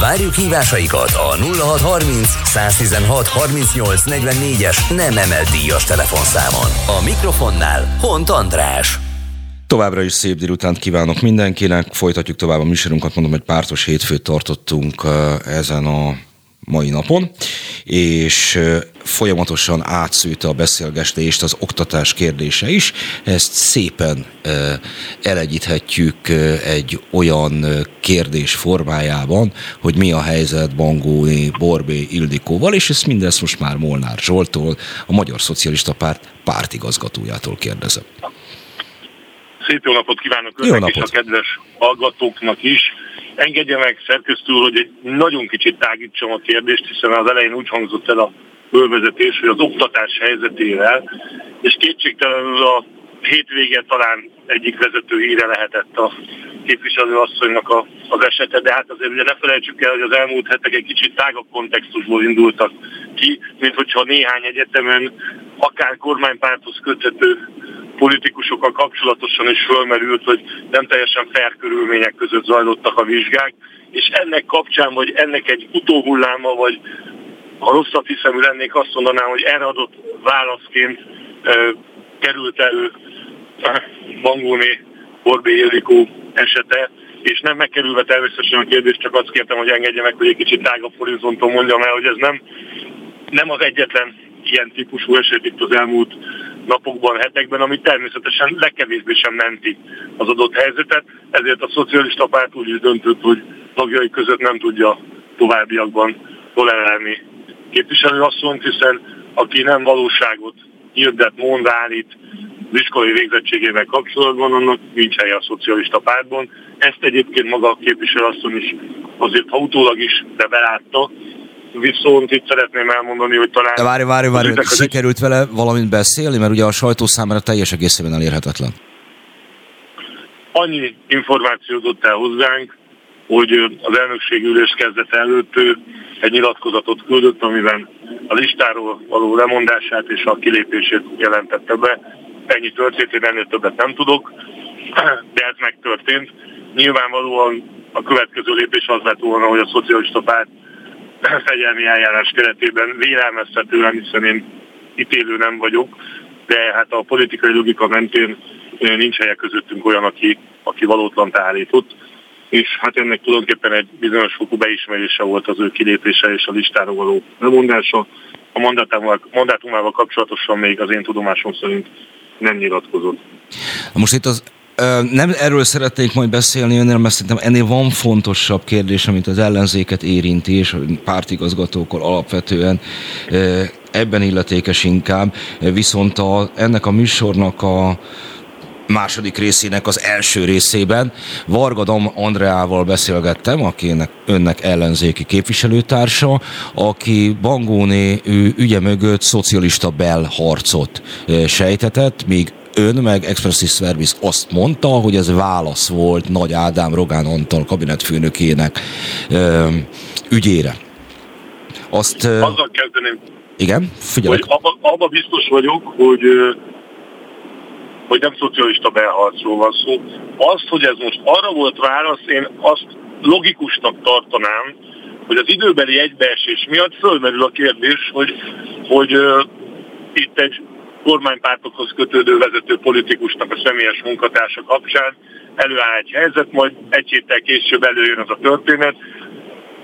Várjuk hívásaikat a 0630 116 38 44-es nem emelt díjas telefonszámon. A mikrofonnál Hont András. Továbbra is szép délutánt kívánok mindenkinek. Folytatjuk tovább a műsorunkat. Mondom, hogy pártos hétfőt tartottunk ezen a mai napon. és folyamatosan átszűte a beszélgetést az oktatás kérdése is. Ezt szépen elegyíthetjük egy olyan kérdés formájában, hogy mi a helyzet Bangóni Borbé Ildikóval, és ezt mindezt most már Molnár Zsoltól, a Magyar Szocialista Párt pártigazgatójától kérdezem. Szép jó napot kívánok önnek napot. és a kedves hallgatóknak is. Engedje meg szerkesztő hogy egy nagyon kicsit tágítsam a kérdést, hiszen az elején úgy hangzott el a fölvezetés, hogy az oktatás helyzetével, és kétségtelenül a hétvége talán egyik vezető híre lehetett a képviselőasszonynak a, az esete, de hát azért ugye ne felejtsük el, hogy az elmúlt hetek egy kicsit tágabb kontextusból indultak ki, mint hogyha néhány egyetemen akár kormánypárthoz köthető politikusokkal kapcsolatosan is fölmerült, hogy nem teljesen fair körülmények között zajlottak a vizsgák, és ennek kapcsán, vagy ennek egy utóhulláma, vagy ha rosszabb hiszemű lennék, azt mondanám, hogy erre adott válaszként e, került elő Bangóné Borbé Ildikó esete, és nem megkerülve természetesen a kérdést, csak azt kértem, hogy engedje meg, hogy egy kicsit tágabb horizonton mondjam el, hogy ez nem, nem az egyetlen ilyen típusú eset itt az elmúlt napokban, hetekben, ami természetesen legkevésbé sem menti az adott helyzetet, ezért a szocialista párt úgy is döntött, hogy tagjai között nem tudja továbbiakban tolerálni képviselőasszonyt, hiszen aki nem valóságot hirdet, mond, állít az iskolai végzettségével kapcsolatban, annak nincs helye a szocialista pártban. Ezt egyébként maga a képviselőasszony is azért, ha utólag is, de belátta, viszont itt szeretném elmondani, hogy talán... De várj, várj, várj, sikerült vele valamint beszélni, mert ugye a sajtó számára teljes egészében elérhetetlen. Annyi információ adott el hozzánk, hogy az elnökség ülés kezdete előtt ő egy nyilatkozatot küldött, amiben a listáról való lemondását és a kilépését jelentette be. Ennyi történt, én ennél többet nem tudok, de ez megtörtént. Nyilvánvalóan a következő lépés az lett volna, hogy a szocialista párt fegyelmi eljárás keretében vélelmeztetően, hiszen én ítélő nem vagyok, de hát a politikai logika mentén nincs helye közöttünk olyan, aki, aki valótlan állított, és hát ennek tulajdonképpen egy bizonyos fokú beismerése volt az ő kilépése és a listára való lemondása. A mandátumával kapcsolatosan még az én tudomásom szerint nem nyilatkozott. Most itt az nem erről szeretnék majd beszélni önnél, mert szerintem ennél van fontosabb kérdés, amit az ellenzéket érinti, és pártigazgatókkal alapvetően ebben illetékes inkább. Viszont a, ennek a műsornak a második részének az első részében Vargadam Andreával beszélgettem, akinek önnek ellenzéki képviselőtársa, aki Bangóné ügye mögött szocialista belharcot sejtetett, míg ön meg Expressis Service azt mondta, hogy ez válasz volt Nagy Ádám Rogán Antal kabinetfőnökének ö, ügyére. Azt, Azzal kezdeném. Igen, figyelek. Hogy abba, biztos vagyok, hogy hogy nem szocialista belharcról van szó. Azt, hogy ez most arra volt válasz, én azt logikusnak tartanám, hogy az időbeli egybeesés miatt fölmerül a kérdés, hogy, hogy uh, itt egy kormánypártokhoz kötődő vezető politikusnak a személyes munkatársa kapcsán előáll egy helyzet, majd egy héttel később előjön az a történet.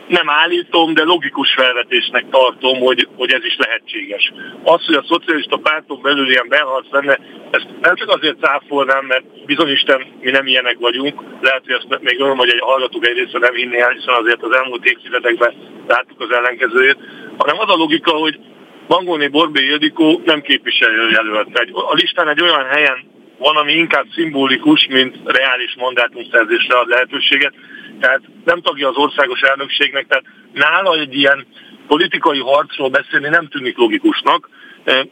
Nem állítom, de logikus felvetésnek tartom, hogy, hogy ez is lehetséges. Az, hogy a szocialista párton belül ilyen beharc lenne, ezt nem csak azért cáfolnám, mert bizonyisten mi nem ilyenek vagyunk, lehet, hogy ezt még olyan, hogy egy hallgatók egy része nem hinné el, hiszen azért az elmúlt évtizedekben láttuk az ellenkezőjét, hanem az a logika, hogy Mangóni Borbé Ildikó nem képviselőjelölt. A listán egy olyan helyen van, ami inkább szimbolikus, mint reális mandátumszerzésre ad lehetőséget. Tehát nem tagja az országos elnökségnek, tehát nála egy ilyen politikai harcról beszélni nem tűnik logikusnak,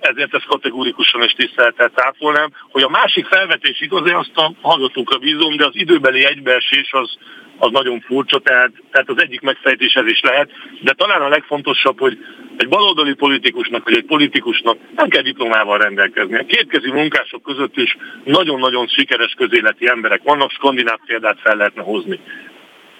ezért ezt kategórikusan és tiszteltel cáfolnám, hogy a másik felvetés igaz, azt a hallgatókra bízom, de az időbeli egybeesés az, az nagyon furcsa, tehát, tehát az egyik megfejtés ez is lehet, de talán a legfontosabb, hogy egy baloldali politikusnak, vagy egy politikusnak nem kell diplomával rendelkezni. A kétkezi munkások között is nagyon-nagyon sikeres közéleti emberek vannak, skandináv példát fel lehetne hozni.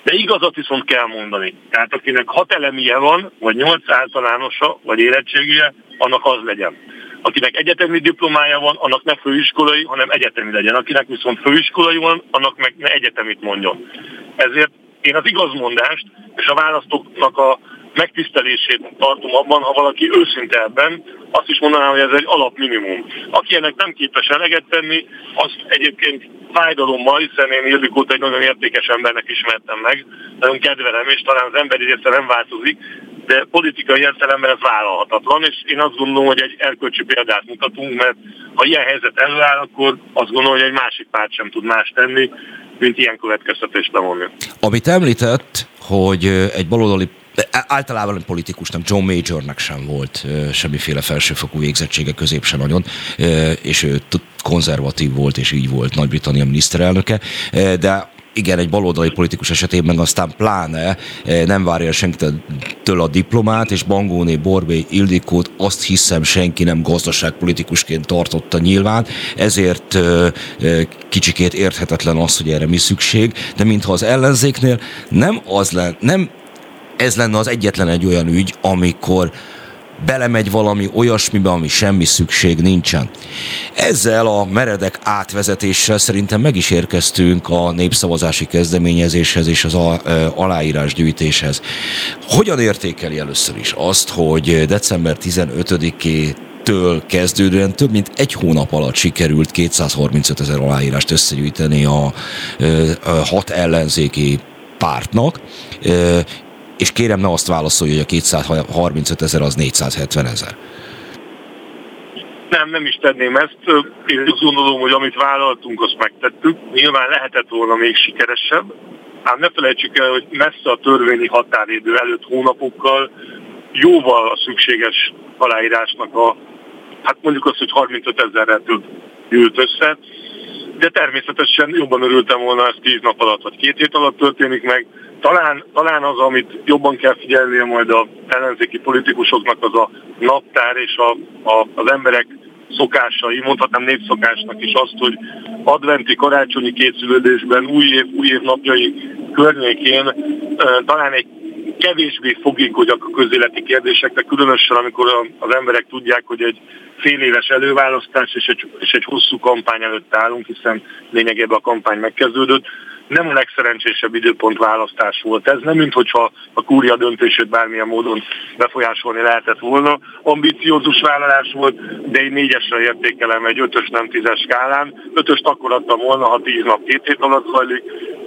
De igazat viszont kell mondani. Tehát akinek hat elemie van, vagy nyolc általánosa, vagy érettségije, annak az legyen. Akinek egyetemi diplomája van, annak ne főiskolai, hanem egyetemi legyen. Akinek viszont főiskolai van, annak meg ne egyetemit mondjon. Ezért én az igazmondást és a választóknak a megtisztelését tartom abban, ha valaki őszinte azt is mondanám, hogy ez egy alapminimum. Aki ennek nem képes eleget tenni, azt egyébként fájdalommal, hiszen én Ildikót egy nagyon értékes embernek ismertem meg, nagyon kedvelem, és talán az emberi része nem változik, de politikai értelemben ez vállalhatatlan, és én azt gondolom, hogy egy erkölcsi példát mutatunk, mert ha ilyen helyzet előáll, akkor azt gondolom, hogy egy másik párt sem tud más tenni, mint ilyen következtetést levonni. Amit említett, hogy egy baloldali általában politikusnak, John Majornak sem volt semmiféle felsőfokú végzettsége, közép sem nagyon, és ő konzervatív volt, és így volt Nagy-Britannia miniszterelnöke, de igen, egy baloldali politikus esetében aztán pláne nem várja senkitől a diplomát, és Bangóné, Borbé, Ildikót azt hiszem senki nem gazdaságpolitikusként tartotta nyilván, ezért kicsikét érthetetlen az, hogy erre mi szükség, de mintha az ellenzéknél nem az lenne, nem ez lenne az egyetlen egy olyan ügy, amikor belemegy valami olyasmibe, ami semmi szükség nincsen. Ezzel a meredek átvezetéssel szerintem meg is érkeztünk a népszavazási kezdeményezéshez és az aláírásgyűjtéshez. Hogyan értékeli először is azt, hogy december 15-é től kezdődően több mint egy hónap alatt sikerült 235 ezer aláírást összegyűjteni a, a hat ellenzéki pártnak, és kérem ne azt válaszolja, hogy a 235 ezer az 470 ezer. Nem, nem is tenném ezt. Én azt gondolom, hogy amit vállaltunk, azt megtettük. Nyilván lehetett volna még sikeresebb, ám ne felejtsük el, hogy messze a törvényi határidő előtt hónapokkal jóval a szükséges aláírásnak a, hát mondjuk azt, hogy 35 ezerrel több gyűlt össze, de természetesen jobban örültem volna, ez 10 nap alatt vagy két hét alatt történik meg, talán, talán az, amit jobban kell figyelnie majd a ellenzéki politikusoknak, az a naptár és a, a, az emberek szokásai, mondhatnám népszokásnak is azt, hogy adventi karácsonyi készülődésben, új év, új év napjai környékén talán egy kevésbé fogékonyak a közéleti kérdésekre, különösen amikor az emberek tudják, hogy egy fél éves előválasztás és egy, és egy hosszú kampány előtt állunk, hiszen lényegében a kampány megkezdődött nem a legszerencsésebb időpont választás volt ez, nem mintha a kúria döntését bármilyen módon befolyásolni lehetett volna. Ambiciózus vállalás volt, de én négyesre értékelem egy ötös nem tízes skálán. Ötöst akkor adtam volna, ha tíz nap két hét alatt zajlik,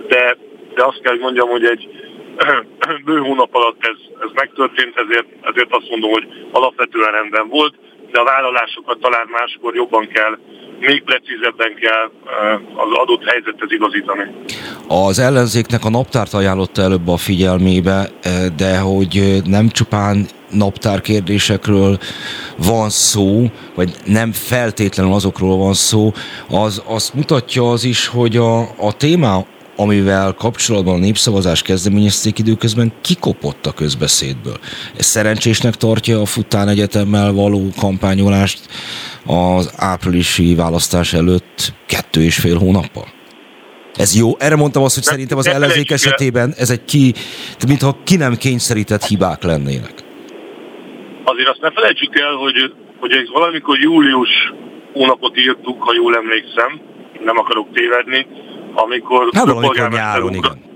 de, de azt kell, hogy mondjam, hogy egy bő hónap alatt ez, ez megtörtént, ezért, ezért azt mondom, hogy alapvetően rendben volt, de a vállalásokat talán máskor jobban kell még precízebben kell az adott helyzethez igazítani. Az ellenzéknek a naptárt ajánlotta előbb a figyelmébe, de hogy nem csupán naptár kérdésekről van szó, vagy nem feltétlenül azokról van szó, az azt mutatja az is, hogy a, a téma amivel kapcsolatban a népszavazás kezdeményezték időközben kikopott a közbeszédből. Ez szerencsésnek tartja a Fután Egyetemmel való kampányolást az áprilisi választás előtt kettő és fél hónappal? Ez jó. Erre mondtam azt, hogy nem, szerintem az ellenzék esetében ez egy ki, mintha ki nem kényszerített hibák lennének. Azért azt ne felejtsük el, hogy, hogy valamikor július hónapot írtuk, ha jól emlékszem, nem akarok tévedni, amikor hát valamikor nyáron, igen.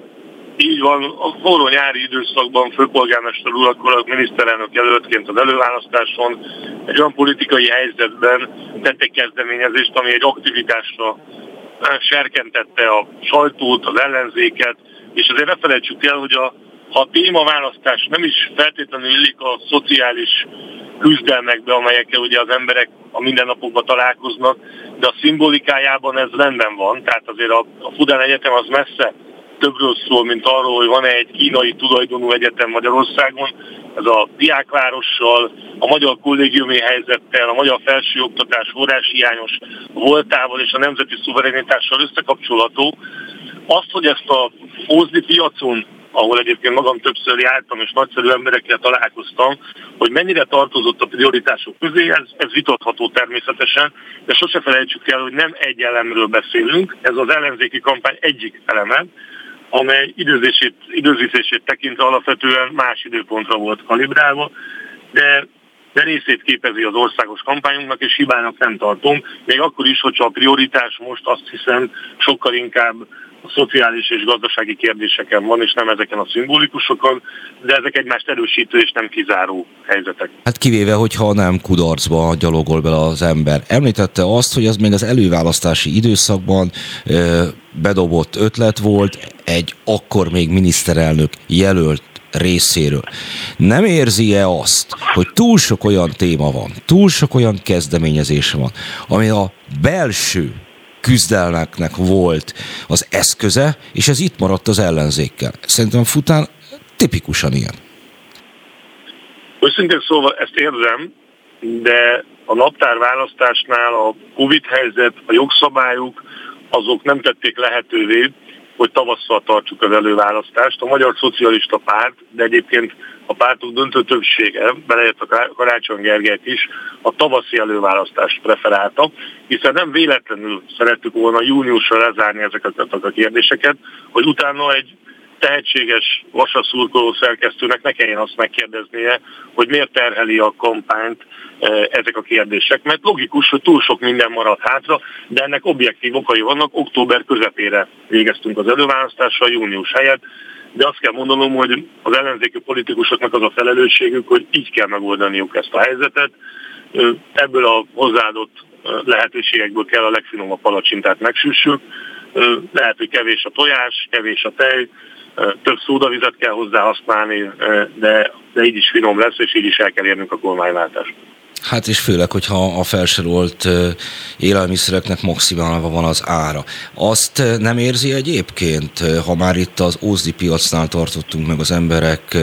Így van, a forró nyári időszakban főpolgármester úr akkor a miniszterelnök jelöltként az előválasztáson egy olyan politikai helyzetben tett egy kezdeményezést, ami egy aktivitásra eh, serkentette a sajtót, az ellenzéket, és azért ne felejtsük el, hogy a, ha a témaválasztás nem is feltétlenül illik a szociális küzdelmekbe, amelyekkel ugye az emberek a mindennapokban találkoznak, de a szimbolikájában ez rendben van, tehát azért a, a Fudán Egyetem az messze többről szól, mint arról, hogy van-e egy kínai tulajdonú egyetem Magyarországon, ez a diákvárossal, a magyar kollégiumi helyzettel, a magyar felsőoktatás forráshiányos voltával és a nemzeti szuverenitással összekapcsolható. Azt, hogy ezt a fózdi piacon ahol egyébként magam többször jártam, és nagyszerű emberekkel találkoztam, hogy mennyire tartozott a prioritások közé, ez, ez vitatható természetesen, de sose felejtsük el, hogy nem egy elemről beszélünk, ez az ellenzéki kampány egyik eleme, amely időzését, időzítését tekintve alapvetően más időpontra volt kalibrálva, de de részét képezi az országos kampányunknak, és hibának nem tartom, még akkor is, hogyha a prioritás most azt hiszem sokkal inkább szociális és gazdasági kérdéseken van, és nem ezeken a szimbolikusokon, de ezek egymást erősítő és nem kizáró helyzetek. Hát kivéve, hogyha nem kudarcba gyalogol bele az ember. Említette azt, hogy az még az előválasztási időszakban ö, bedobott ötlet volt, egy akkor még miniszterelnök jelölt részéről. Nem érzi-e azt, hogy túl sok olyan téma van, túl sok olyan kezdeményezés van, ami a belső küzdelmeknek volt az eszköze, és ez itt maradt az ellenzékkel. Szerintem fután tipikusan ilyen. Őszintén szóval ezt érzem, de a naptárválasztásnál a Covid helyzet, a jogszabályok, azok nem tették lehetővé, hogy tavasszal tartsuk az előválasztást. A Magyar Szocialista Párt, de egyébként a pártok döntő többsége, a Karácsony Gergelyt is, a tavaszi előválasztást preferálta, hiszen nem véletlenül szerettük volna júniusra lezárni ezeket a kérdéseket, hogy utána egy tehetséges vasaszurkoló szerkesztőnek ne kelljen azt megkérdeznie, hogy miért terheli a kampányt e, ezek a kérdések. Mert logikus, hogy túl sok minden marad hátra, de ennek objektív okai vannak. Október közepére végeztünk az előválasztással, június helyett, de azt kell mondanom, hogy az ellenzéki politikusoknak az a felelősségük, hogy így kell megoldaniuk ezt a helyzetet. Ebből a hozzáadott lehetőségekből kell a legfinomabb palacsintát megsüssük. Lehet, hogy kevés a tojás, kevés a tej, több szódavizet kell hozzá használni, de, de így is finom lesz, és így is el kell érnünk a kormányváltást. Hát és főleg, hogyha a felsorolt élelmiszereknek maximálva van az ára. Azt nem érzi egyébként, ha már itt az ózdi piacnál tartottunk meg az emberek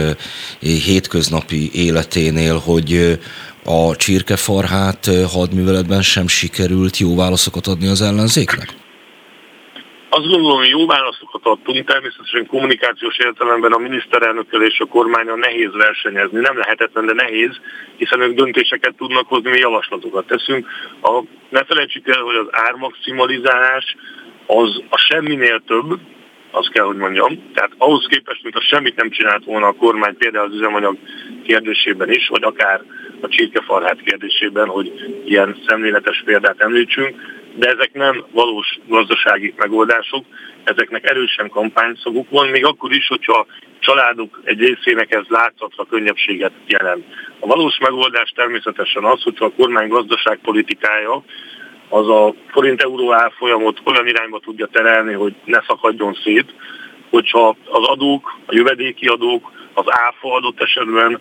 hétköznapi életénél, hogy a csirkefarhát hadműveletben sem sikerült jó válaszokat adni az ellenzéknek? Azt gondolom, hogy jó válaszokat adtunk, természetesen kommunikációs értelemben a miniszterelnökkel és a kormányon nehéz versenyezni, nem lehetetlen, de nehéz, hiszen ők döntéseket tudnak hozni, mi javaslatokat teszünk. A, ne felejtsük el, hogy az ármaximalizálás az a semminél több, azt kell, hogy mondjam. Tehát ahhoz képest, mint a semmit nem csinált volna a kormány, például az üzemanyag kérdésében is, vagy akár a csirkefarhát kérdésében, hogy ilyen szemléletes példát említsünk, de ezek nem valós gazdasági megoldások, ezeknek erősen kampányszaguk van, még akkor is, hogyha családok egy részének ez látszatra könnyebbséget jelent. A valós megoldás természetesen az, hogyha a kormány gazdaságpolitikája az a forint-euró árfolyamot olyan irányba tudja terelni, hogy ne szakadjon szét, hogyha az adók, a jövedéki adók, az áfa adott esetben,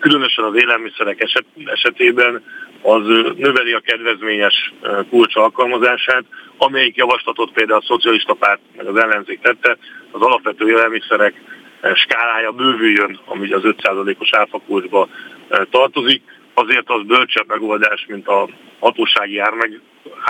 különösen az élelmiszerek eset, esetében az növeli a kedvezményes kulcs alkalmazását, amelyik javaslatot például a szocialista párt meg az ellenzék tette, az alapvető élelmiszerek skálája bővüljön, ami az 5%-os áfakulcsba tartozik. Azért az bölcsebb megoldás, mint a hatósági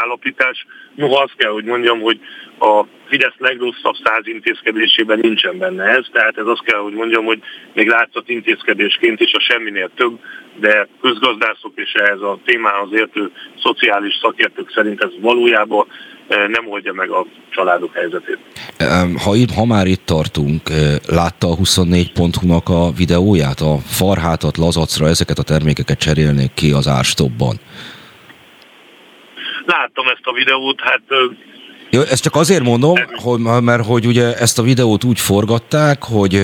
ármegállapítás. Noha azt kell, hogy mondjam, hogy a Fidesz legrosszabb száz intézkedésében nincsen benne ez, tehát ez azt kell, hogy mondjam, hogy még látszott intézkedésként is a semminél több, de közgazdászok és ehhez a témához értő szociális szakértők szerint ez valójában eh, nem oldja meg a családok helyzetét. Ha, itt, ha már itt tartunk, eh, látta a 24.hu-nak a videóját, a farhátat, lazacra, ezeket a termékeket cserélnék ki az árstopban? Láttam ezt a videót, hát jó, ezt csak azért mondom, hogy, mert hogy ugye ezt a videót úgy forgatták, hogy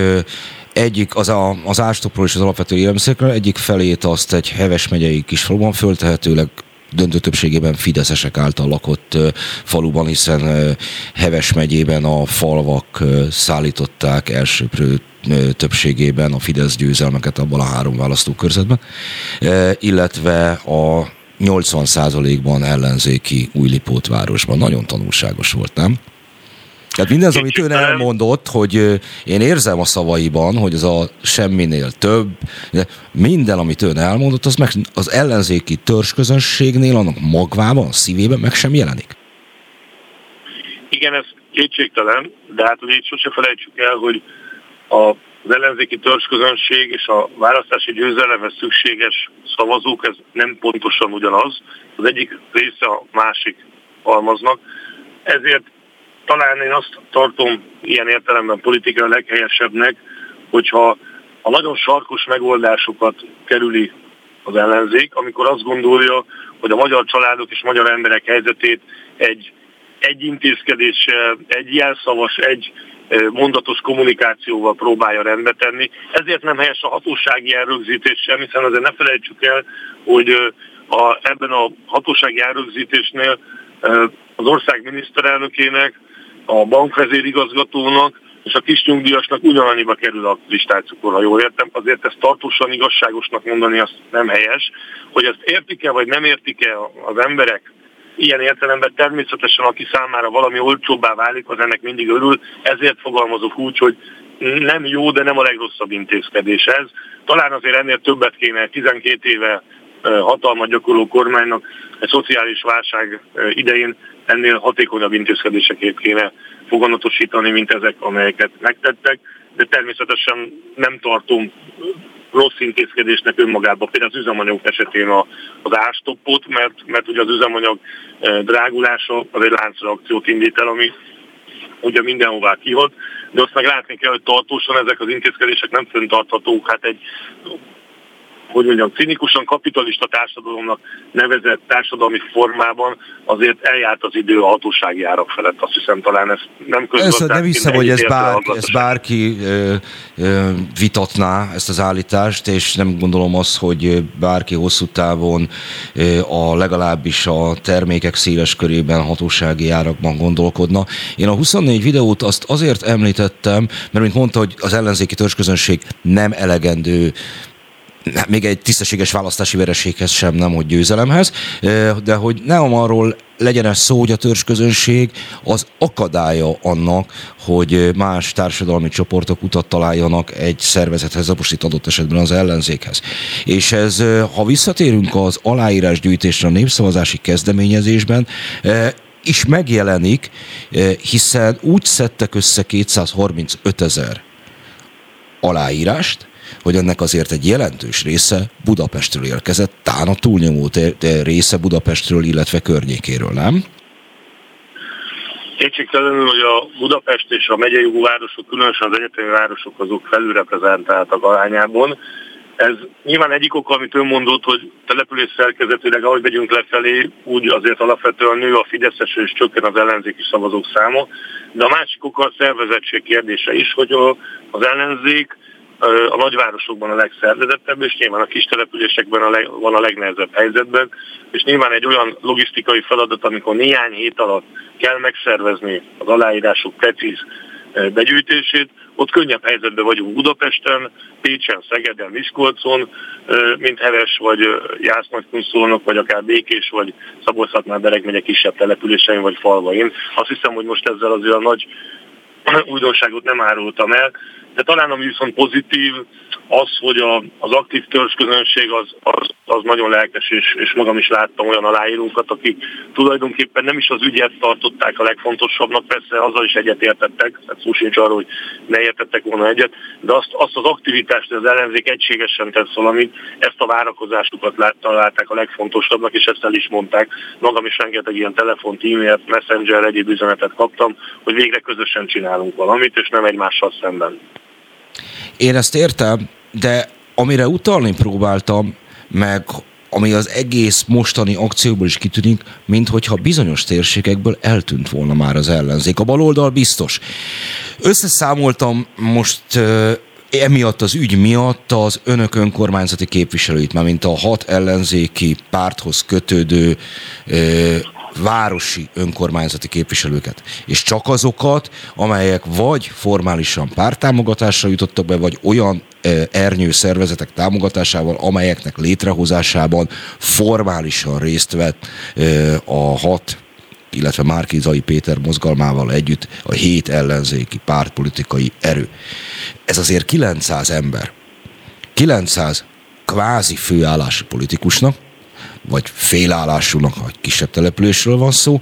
egyik az a, az ástopról és az alapvető élelmiszerekről, egyik felét azt egy Heves megyei kisfaluban föltehetőleg döntő többségében fideszesek által lakott faluban, hiszen Heves megyében a falvak szállították elsőprő többségében a Fidesz győzelmeket abban a három választókörzetben, illetve a 80%-ban ellenzéki Újlipótvárosban. Nagyon tanulságos volt, nem? Tehát mindez, amit ön elmondott, hogy én érzem a szavaiban, hogy ez a semminél több, de minden, amit ön elmondott, az meg az ellenzéki törzsközönségnél, annak magvában, a szívében meg sem jelenik. Igen, ez kétségtelen, de hát ugye sose felejtsük el, hogy a az ellenzéki törzsközönség és a választási győzelemhez szükséges szavazók, ez nem pontosan ugyanaz. Az egyik része a másik halmaznak. Ezért talán én azt tartom ilyen értelemben politikai leghelyesebbnek, hogyha a nagyon sarkos megoldásokat kerüli az ellenzék, amikor azt gondolja, hogy a magyar családok és magyar emberek helyzetét egy egy intézkedéssel, egy jelszavas, egy mondatos kommunikációval próbálja rendbe tenni. Ezért nem helyes a hatósági elrögzítés sem, hiszen azért ne felejtsük el, hogy a, ebben a hatósági elrögzítésnél az ország miniszterelnökének, a bankvezérigazgatónak és a kis nyugdíjasnak ugyanannyiba kerül a kristálycukor, ha jól értem. Azért ezt tartósan igazságosnak mondani, azt nem helyes. Hogy ezt értik-e vagy nem értik-e az emberek, ilyen értelemben természetesen, aki számára valami olcsóbbá válik, az ennek mindig örül, ezért fogalmazok úgy, hogy nem jó, de nem a legrosszabb intézkedés ez. Talán azért ennél többet kéne 12 éve hatalmat gyakorló kormánynak egy szociális válság idején ennél hatékonyabb intézkedéseket kéne foganatosítani, mint ezek, amelyeket megtettek, de természetesen nem tartunk rossz intézkedésnek önmagában, például az üzemanyag esetén a, az árstoppot, mert, mert ugye az üzemanyag drágulása az egy láncreakciót indít el, ami ugye mindenhová kihat, de azt meg látni kell, hogy tartósan ezek az intézkedések nem föntarthatók. Hát egy hogy mondjam, cinikusan kapitalista társadalomnak nevezett társadalmi formában azért eljárt az idő a hatósági árak felett. Azt hiszem talán ez nem közgazdász. Nem hiszem, hogy ez, bár, ez bárki ö, ö, vitatná ezt az állítást, és nem gondolom azt, hogy bárki hosszú távon ö, a legalábbis a termékek széles körében hatósági árakban gondolkodna. Én a 24 videót azt azért említettem, mert mint mondta, hogy az ellenzéki törzsközönség nem elegendő még egy tisztességes választási vereséghez sem, nem hogy győzelemhez, de hogy nem arról legyen ez szó, hogy a közönség az akadálya annak, hogy más társadalmi csoportok utat találjanak egy szervezethez, most itt adott esetben az ellenzékhez. És ez, ha visszatérünk az aláírásgyűjtésre a népszavazási kezdeményezésben, is megjelenik, hiszen úgy szedtek össze 235 ezer aláírást, hogy ennek azért egy jelentős része Budapestről érkezett, tán a túlnyomó része Budapestről, illetve környékéről, nem? Kétségtelenül, hogy a Budapest és a megyei városok, különösen az egyetemi városok azok felülreprezentáltak arányában. Ez nyilván egyik oka, amit ön mondott, hogy település szerkezetileg, ahogy megyünk lefelé, úgy azért alapvetően nő a Fideszes és csökken az ellenzéki szavazók száma. De a másik oka a szervezettség kérdése is, hogy az ellenzék a nagyvárosokban a legszervezettebb, és nyilván a kis településekben a leg, van a legnehezebb helyzetben, és nyilván egy olyan logisztikai feladat, amikor néhány hét alatt kell megszervezni az aláírások precíz begyűjtését, ott könnyebb helyzetben vagyunk Budapesten, Pécsen, Szegeden, Miskolcon, mint Heves, vagy Jász-Nagykunszolnok, vagy akár Békés, vagy szabolcs bereg megye kisebb településein, vagy falvain. Azt hiszem, hogy most ezzel azért a nagy újdonságot nem árultam el, de talán ami viszont pozitív, az, hogy a, az aktív törzsközönség az, az, az nagyon lelkes, és, és magam is láttam olyan aláírókat, akik tulajdonképpen nem is az ügyet tartották a legfontosabbnak, persze azzal is egyetértettek, tehát szó sincs arról, hogy ne értettek volna egyet, de azt, azt az aktivitást, hogy az ellenzék egységesen tesz valamit, ezt a várakozásukat találták a legfontosabbnak, és ezt el is mondták. Magam is rengeteg ilyen telefont, e-mailt, messenger, egyéb üzenetet kaptam, hogy végre közösen csinálunk valamit, és nem egymással szemben. Én ezt értem, de amire utalni próbáltam, meg ami az egész mostani akcióból is kitűnik, mint hogyha bizonyos térségekből eltűnt volna már az ellenzék. A baloldal biztos. Összeszámoltam most emiatt az ügy miatt az önök önkormányzati képviselőit, már mint a hat ellenzéki párthoz kötődő városi önkormányzati képviselőket, és csak azokat, amelyek vagy formálisan pártámogatásra jutottak be, vagy olyan e, ernyő szervezetek támogatásával, amelyeknek létrehozásában formálisan részt vett e, a hat illetve Márkizai Péter mozgalmával együtt a hét ellenzéki pártpolitikai erő. Ez azért 900 ember. 900 kvázi főállási politikusnak, vagy félállásúnak, vagy kisebb településről van szó,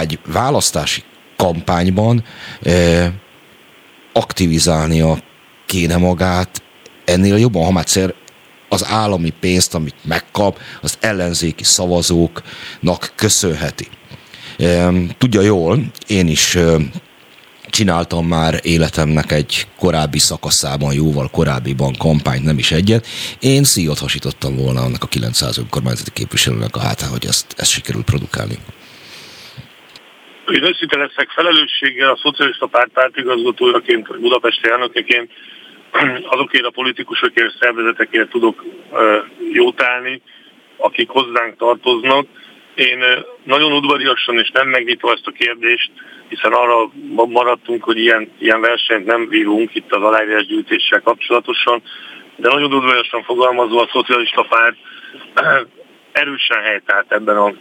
egy választási kampányban aktivizálnia kéne magát ennél jobban, ha már az állami pénzt, amit megkap, az ellenzéki szavazóknak köszönheti. Tudja jól, én is csináltam már életemnek egy korábbi szakaszában, jóval korábbiban kampányt, nem is egyet. Én szíjat hasítottam volna annak a 900 önkormányzati képviselőnek a hátán, hogy ezt, ezt sikerült produkálni. én őszinte leszek felelősséggel a szocialista párt pártigazgatójaként, vagy budapesti elnökeként azokért a politikusokért, szervezetekért tudok jót állni, akik hozzánk tartoznak. Én nagyon udvariasan és nem megnyitva ezt a kérdést, hiszen arra maradtunk, hogy ilyen, ilyen versenyt nem vívunk itt az aláírásgyűjtéssel kapcsolatosan, de nagyon udvariasan fogalmazva a szocialista párt erősen helytált ebben a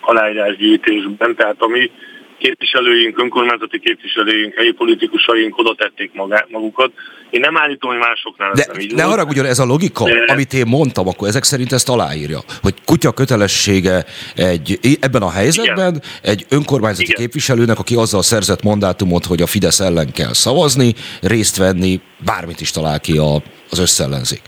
aláírásgyűjtésben, tehát a mi képviselőink, önkormányzati képviselőink, helyi politikusaink oda tették magukat. Én nem állítom, hogy másoknál de, nem így Ne haragudjon, ez a logika, de... amit én mondtam, akkor ezek szerint ezt aláírja, hogy kutya kötelessége egy, ebben a helyzetben Igen. egy önkormányzati Igen. képviselőnek, aki azzal szerzett mandátumot, hogy a Fidesz ellen kell szavazni, részt venni, bármit is talál ki a, az összellenzék.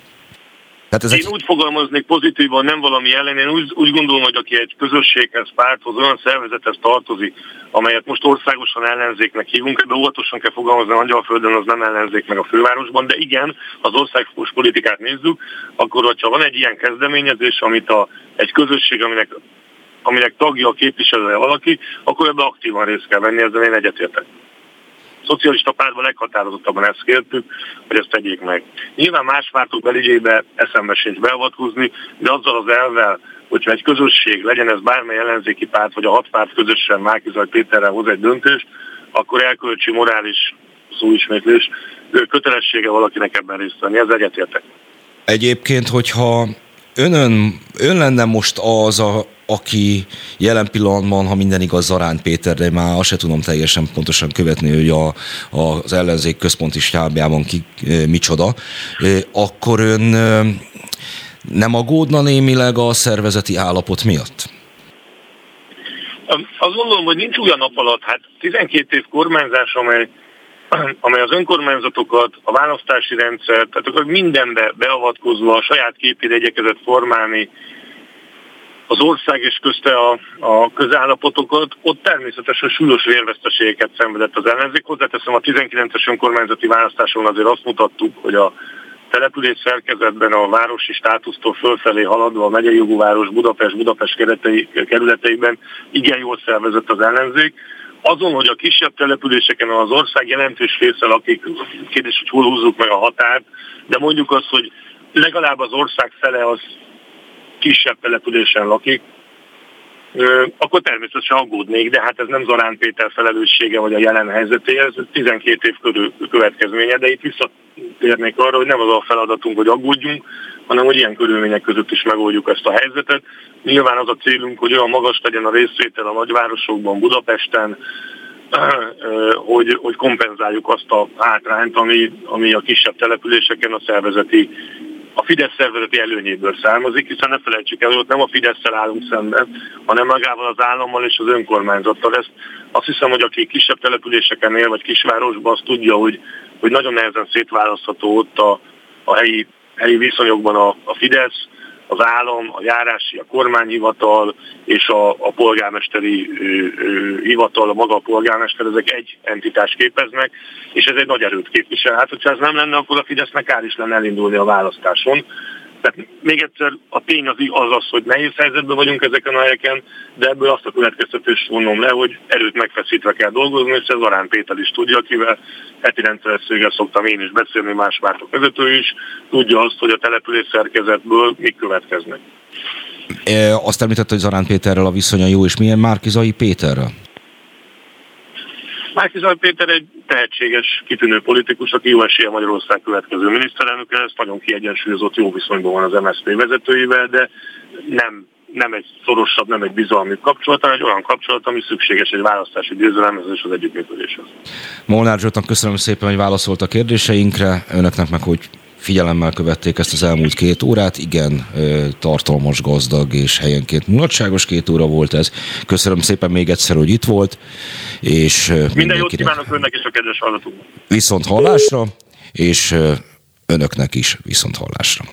Tehát ezek... Én úgy fogalmaznék pozitívan, nem valami ellen. Én úgy, úgy gondolom, hogy aki egy közösséghez, párthoz, olyan szervezethez tartozik, amelyet most országosan ellenzéknek hívunk, de óvatosan kell fogalmazni, a Angyalföldön az nem ellenzék meg a fővárosban, de igen, az országos politikát nézzük, akkor hogyha van egy ilyen kezdeményezés, amit a, egy közösség, aminek, aminek tagja a képviselője valaki, akkor ebbe aktívan részt kell venni, ezzel én egyetértek szocialista pártban leghatározottabban ezt kértük, hogy ezt tegyék meg. Nyilván más pártok belügyébe eszembe sincs beavatkozni, de azzal az elvel, hogyha egy közösség, legyen ez bármely ellenzéki párt, vagy a hat párt közösen Márkizaj Péterrel hoz egy döntést, akkor elkölcsi morális szóismétlés kötelessége valakinek ebben részt venni. Ez egyetértek. Egyébként, hogyha önön, ön lenne most az a aki jelen pillanatban, ha minden igaz, Zarány Péter, de már azt se tudom teljesen pontosan követni, hogy a, az ellenzék központi stábjában ki e, micsoda, akkor ön e, nem aggódna némileg a szervezeti állapot miatt? Azt gondolom, hogy nincs olyan nap alatt. Hát 12 év kormányzás, amely amely az önkormányzatokat, a választási rendszert, tehát akkor mindenbe beavatkozva a saját képére igyekezett formálni, az ország és közte a, a közállapotokat, ott természetesen súlyos vérveszteségeket szenvedett az ellenzék. Hozzáteszem, a 19-es önkormányzati választáson azért azt mutattuk, hogy a település szerkezetben a városi státusztól fölfelé haladva a megyei jogú város Budapest, Budapest keretei, kerületeiben igen jól szervezett az ellenzék. Azon, hogy a kisebb településeken az ország jelentős része lakik, kérdés, hogy hol húzzuk meg a határt, de mondjuk azt, hogy legalább az ország fele az kisebb településen lakik, akkor természetesen aggódnék, de hát ez nem Zorán Péter felelőssége vagy a jelen helyzeté, ez 12 év körül következménye, de itt visszatérnék arra, hogy nem az a feladatunk, hogy aggódjunk, hanem hogy ilyen körülmények között is megoldjuk ezt a helyzetet. Nyilván az a célunk, hogy olyan magas legyen a részvétel a nagyvárosokban, Budapesten, hogy, hogy kompenzáljuk azt a hátrányt, ami, ami a kisebb településeken a szervezeti a Fidesz szervezeti előnyéből származik, hiszen ne felejtsük el, hogy ott nem a fidesz állunk szemben, hanem magával az állammal és az önkormányzattal. Ezt azt hiszem, hogy aki kisebb településeken él, vagy kisvárosban, az tudja, hogy, hogy nagyon nehezen szétválasztható ott a, a helyi, helyi viszonyokban a, a Fidesz, az állam, a járási, a kormányhivatal és a, a polgármesteri ö, ö, hivatal, a maga a polgármester, ezek egy entitás képeznek, és ez egy nagy erőt képvisel. Hát, hogyha ez nem lenne, akkor a Fidesznek kár is lenne elindulni a választáson. Tehát még egyszer a tény az, az az, hogy nehéz helyzetben vagyunk ezeken a helyeken, de ebből azt a következtetést vonom le, hogy erőt megfeszítve kell dolgozni, és ez Arán Péter is tudja, akivel heti rendszerességgel szoktam én is beszélni, más pártok vezető is, tudja azt, hogy a település szerkezetből mik következnek. E, azt említette, hogy Zarán Péterrel a viszonya jó, és milyen Márkizai Péterrel? Márkizaj Péter egy tehetséges, kitűnő politikus, aki jó esélye Magyarország következő miniszterelnöke, ez nagyon kiegyensúlyozott, jó viszonyban van az MSZP vezetőivel, de nem, nem egy szorosabb, nem egy bizalmi kapcsolat, hanem egy olyan kapcsolat, ami szükséges egy választási győzelemhez és az együttműködéshez. Molnár Zsoltan, köszönöm szépen, hogy válaszolt a kérdéseinkre, önöknek meg, hogy figyelemmel követték ezt az elmúlt két órát. Igen, tartalmas, gazdag és helyenként mulatságos két óra volt ez. Köszönöm szépen még egyszer, hogy itt volt. És Minden jót kívánok önnek és a kedves hallgatóknak. Viszont hallásra, és önöknek is viszont hallásra.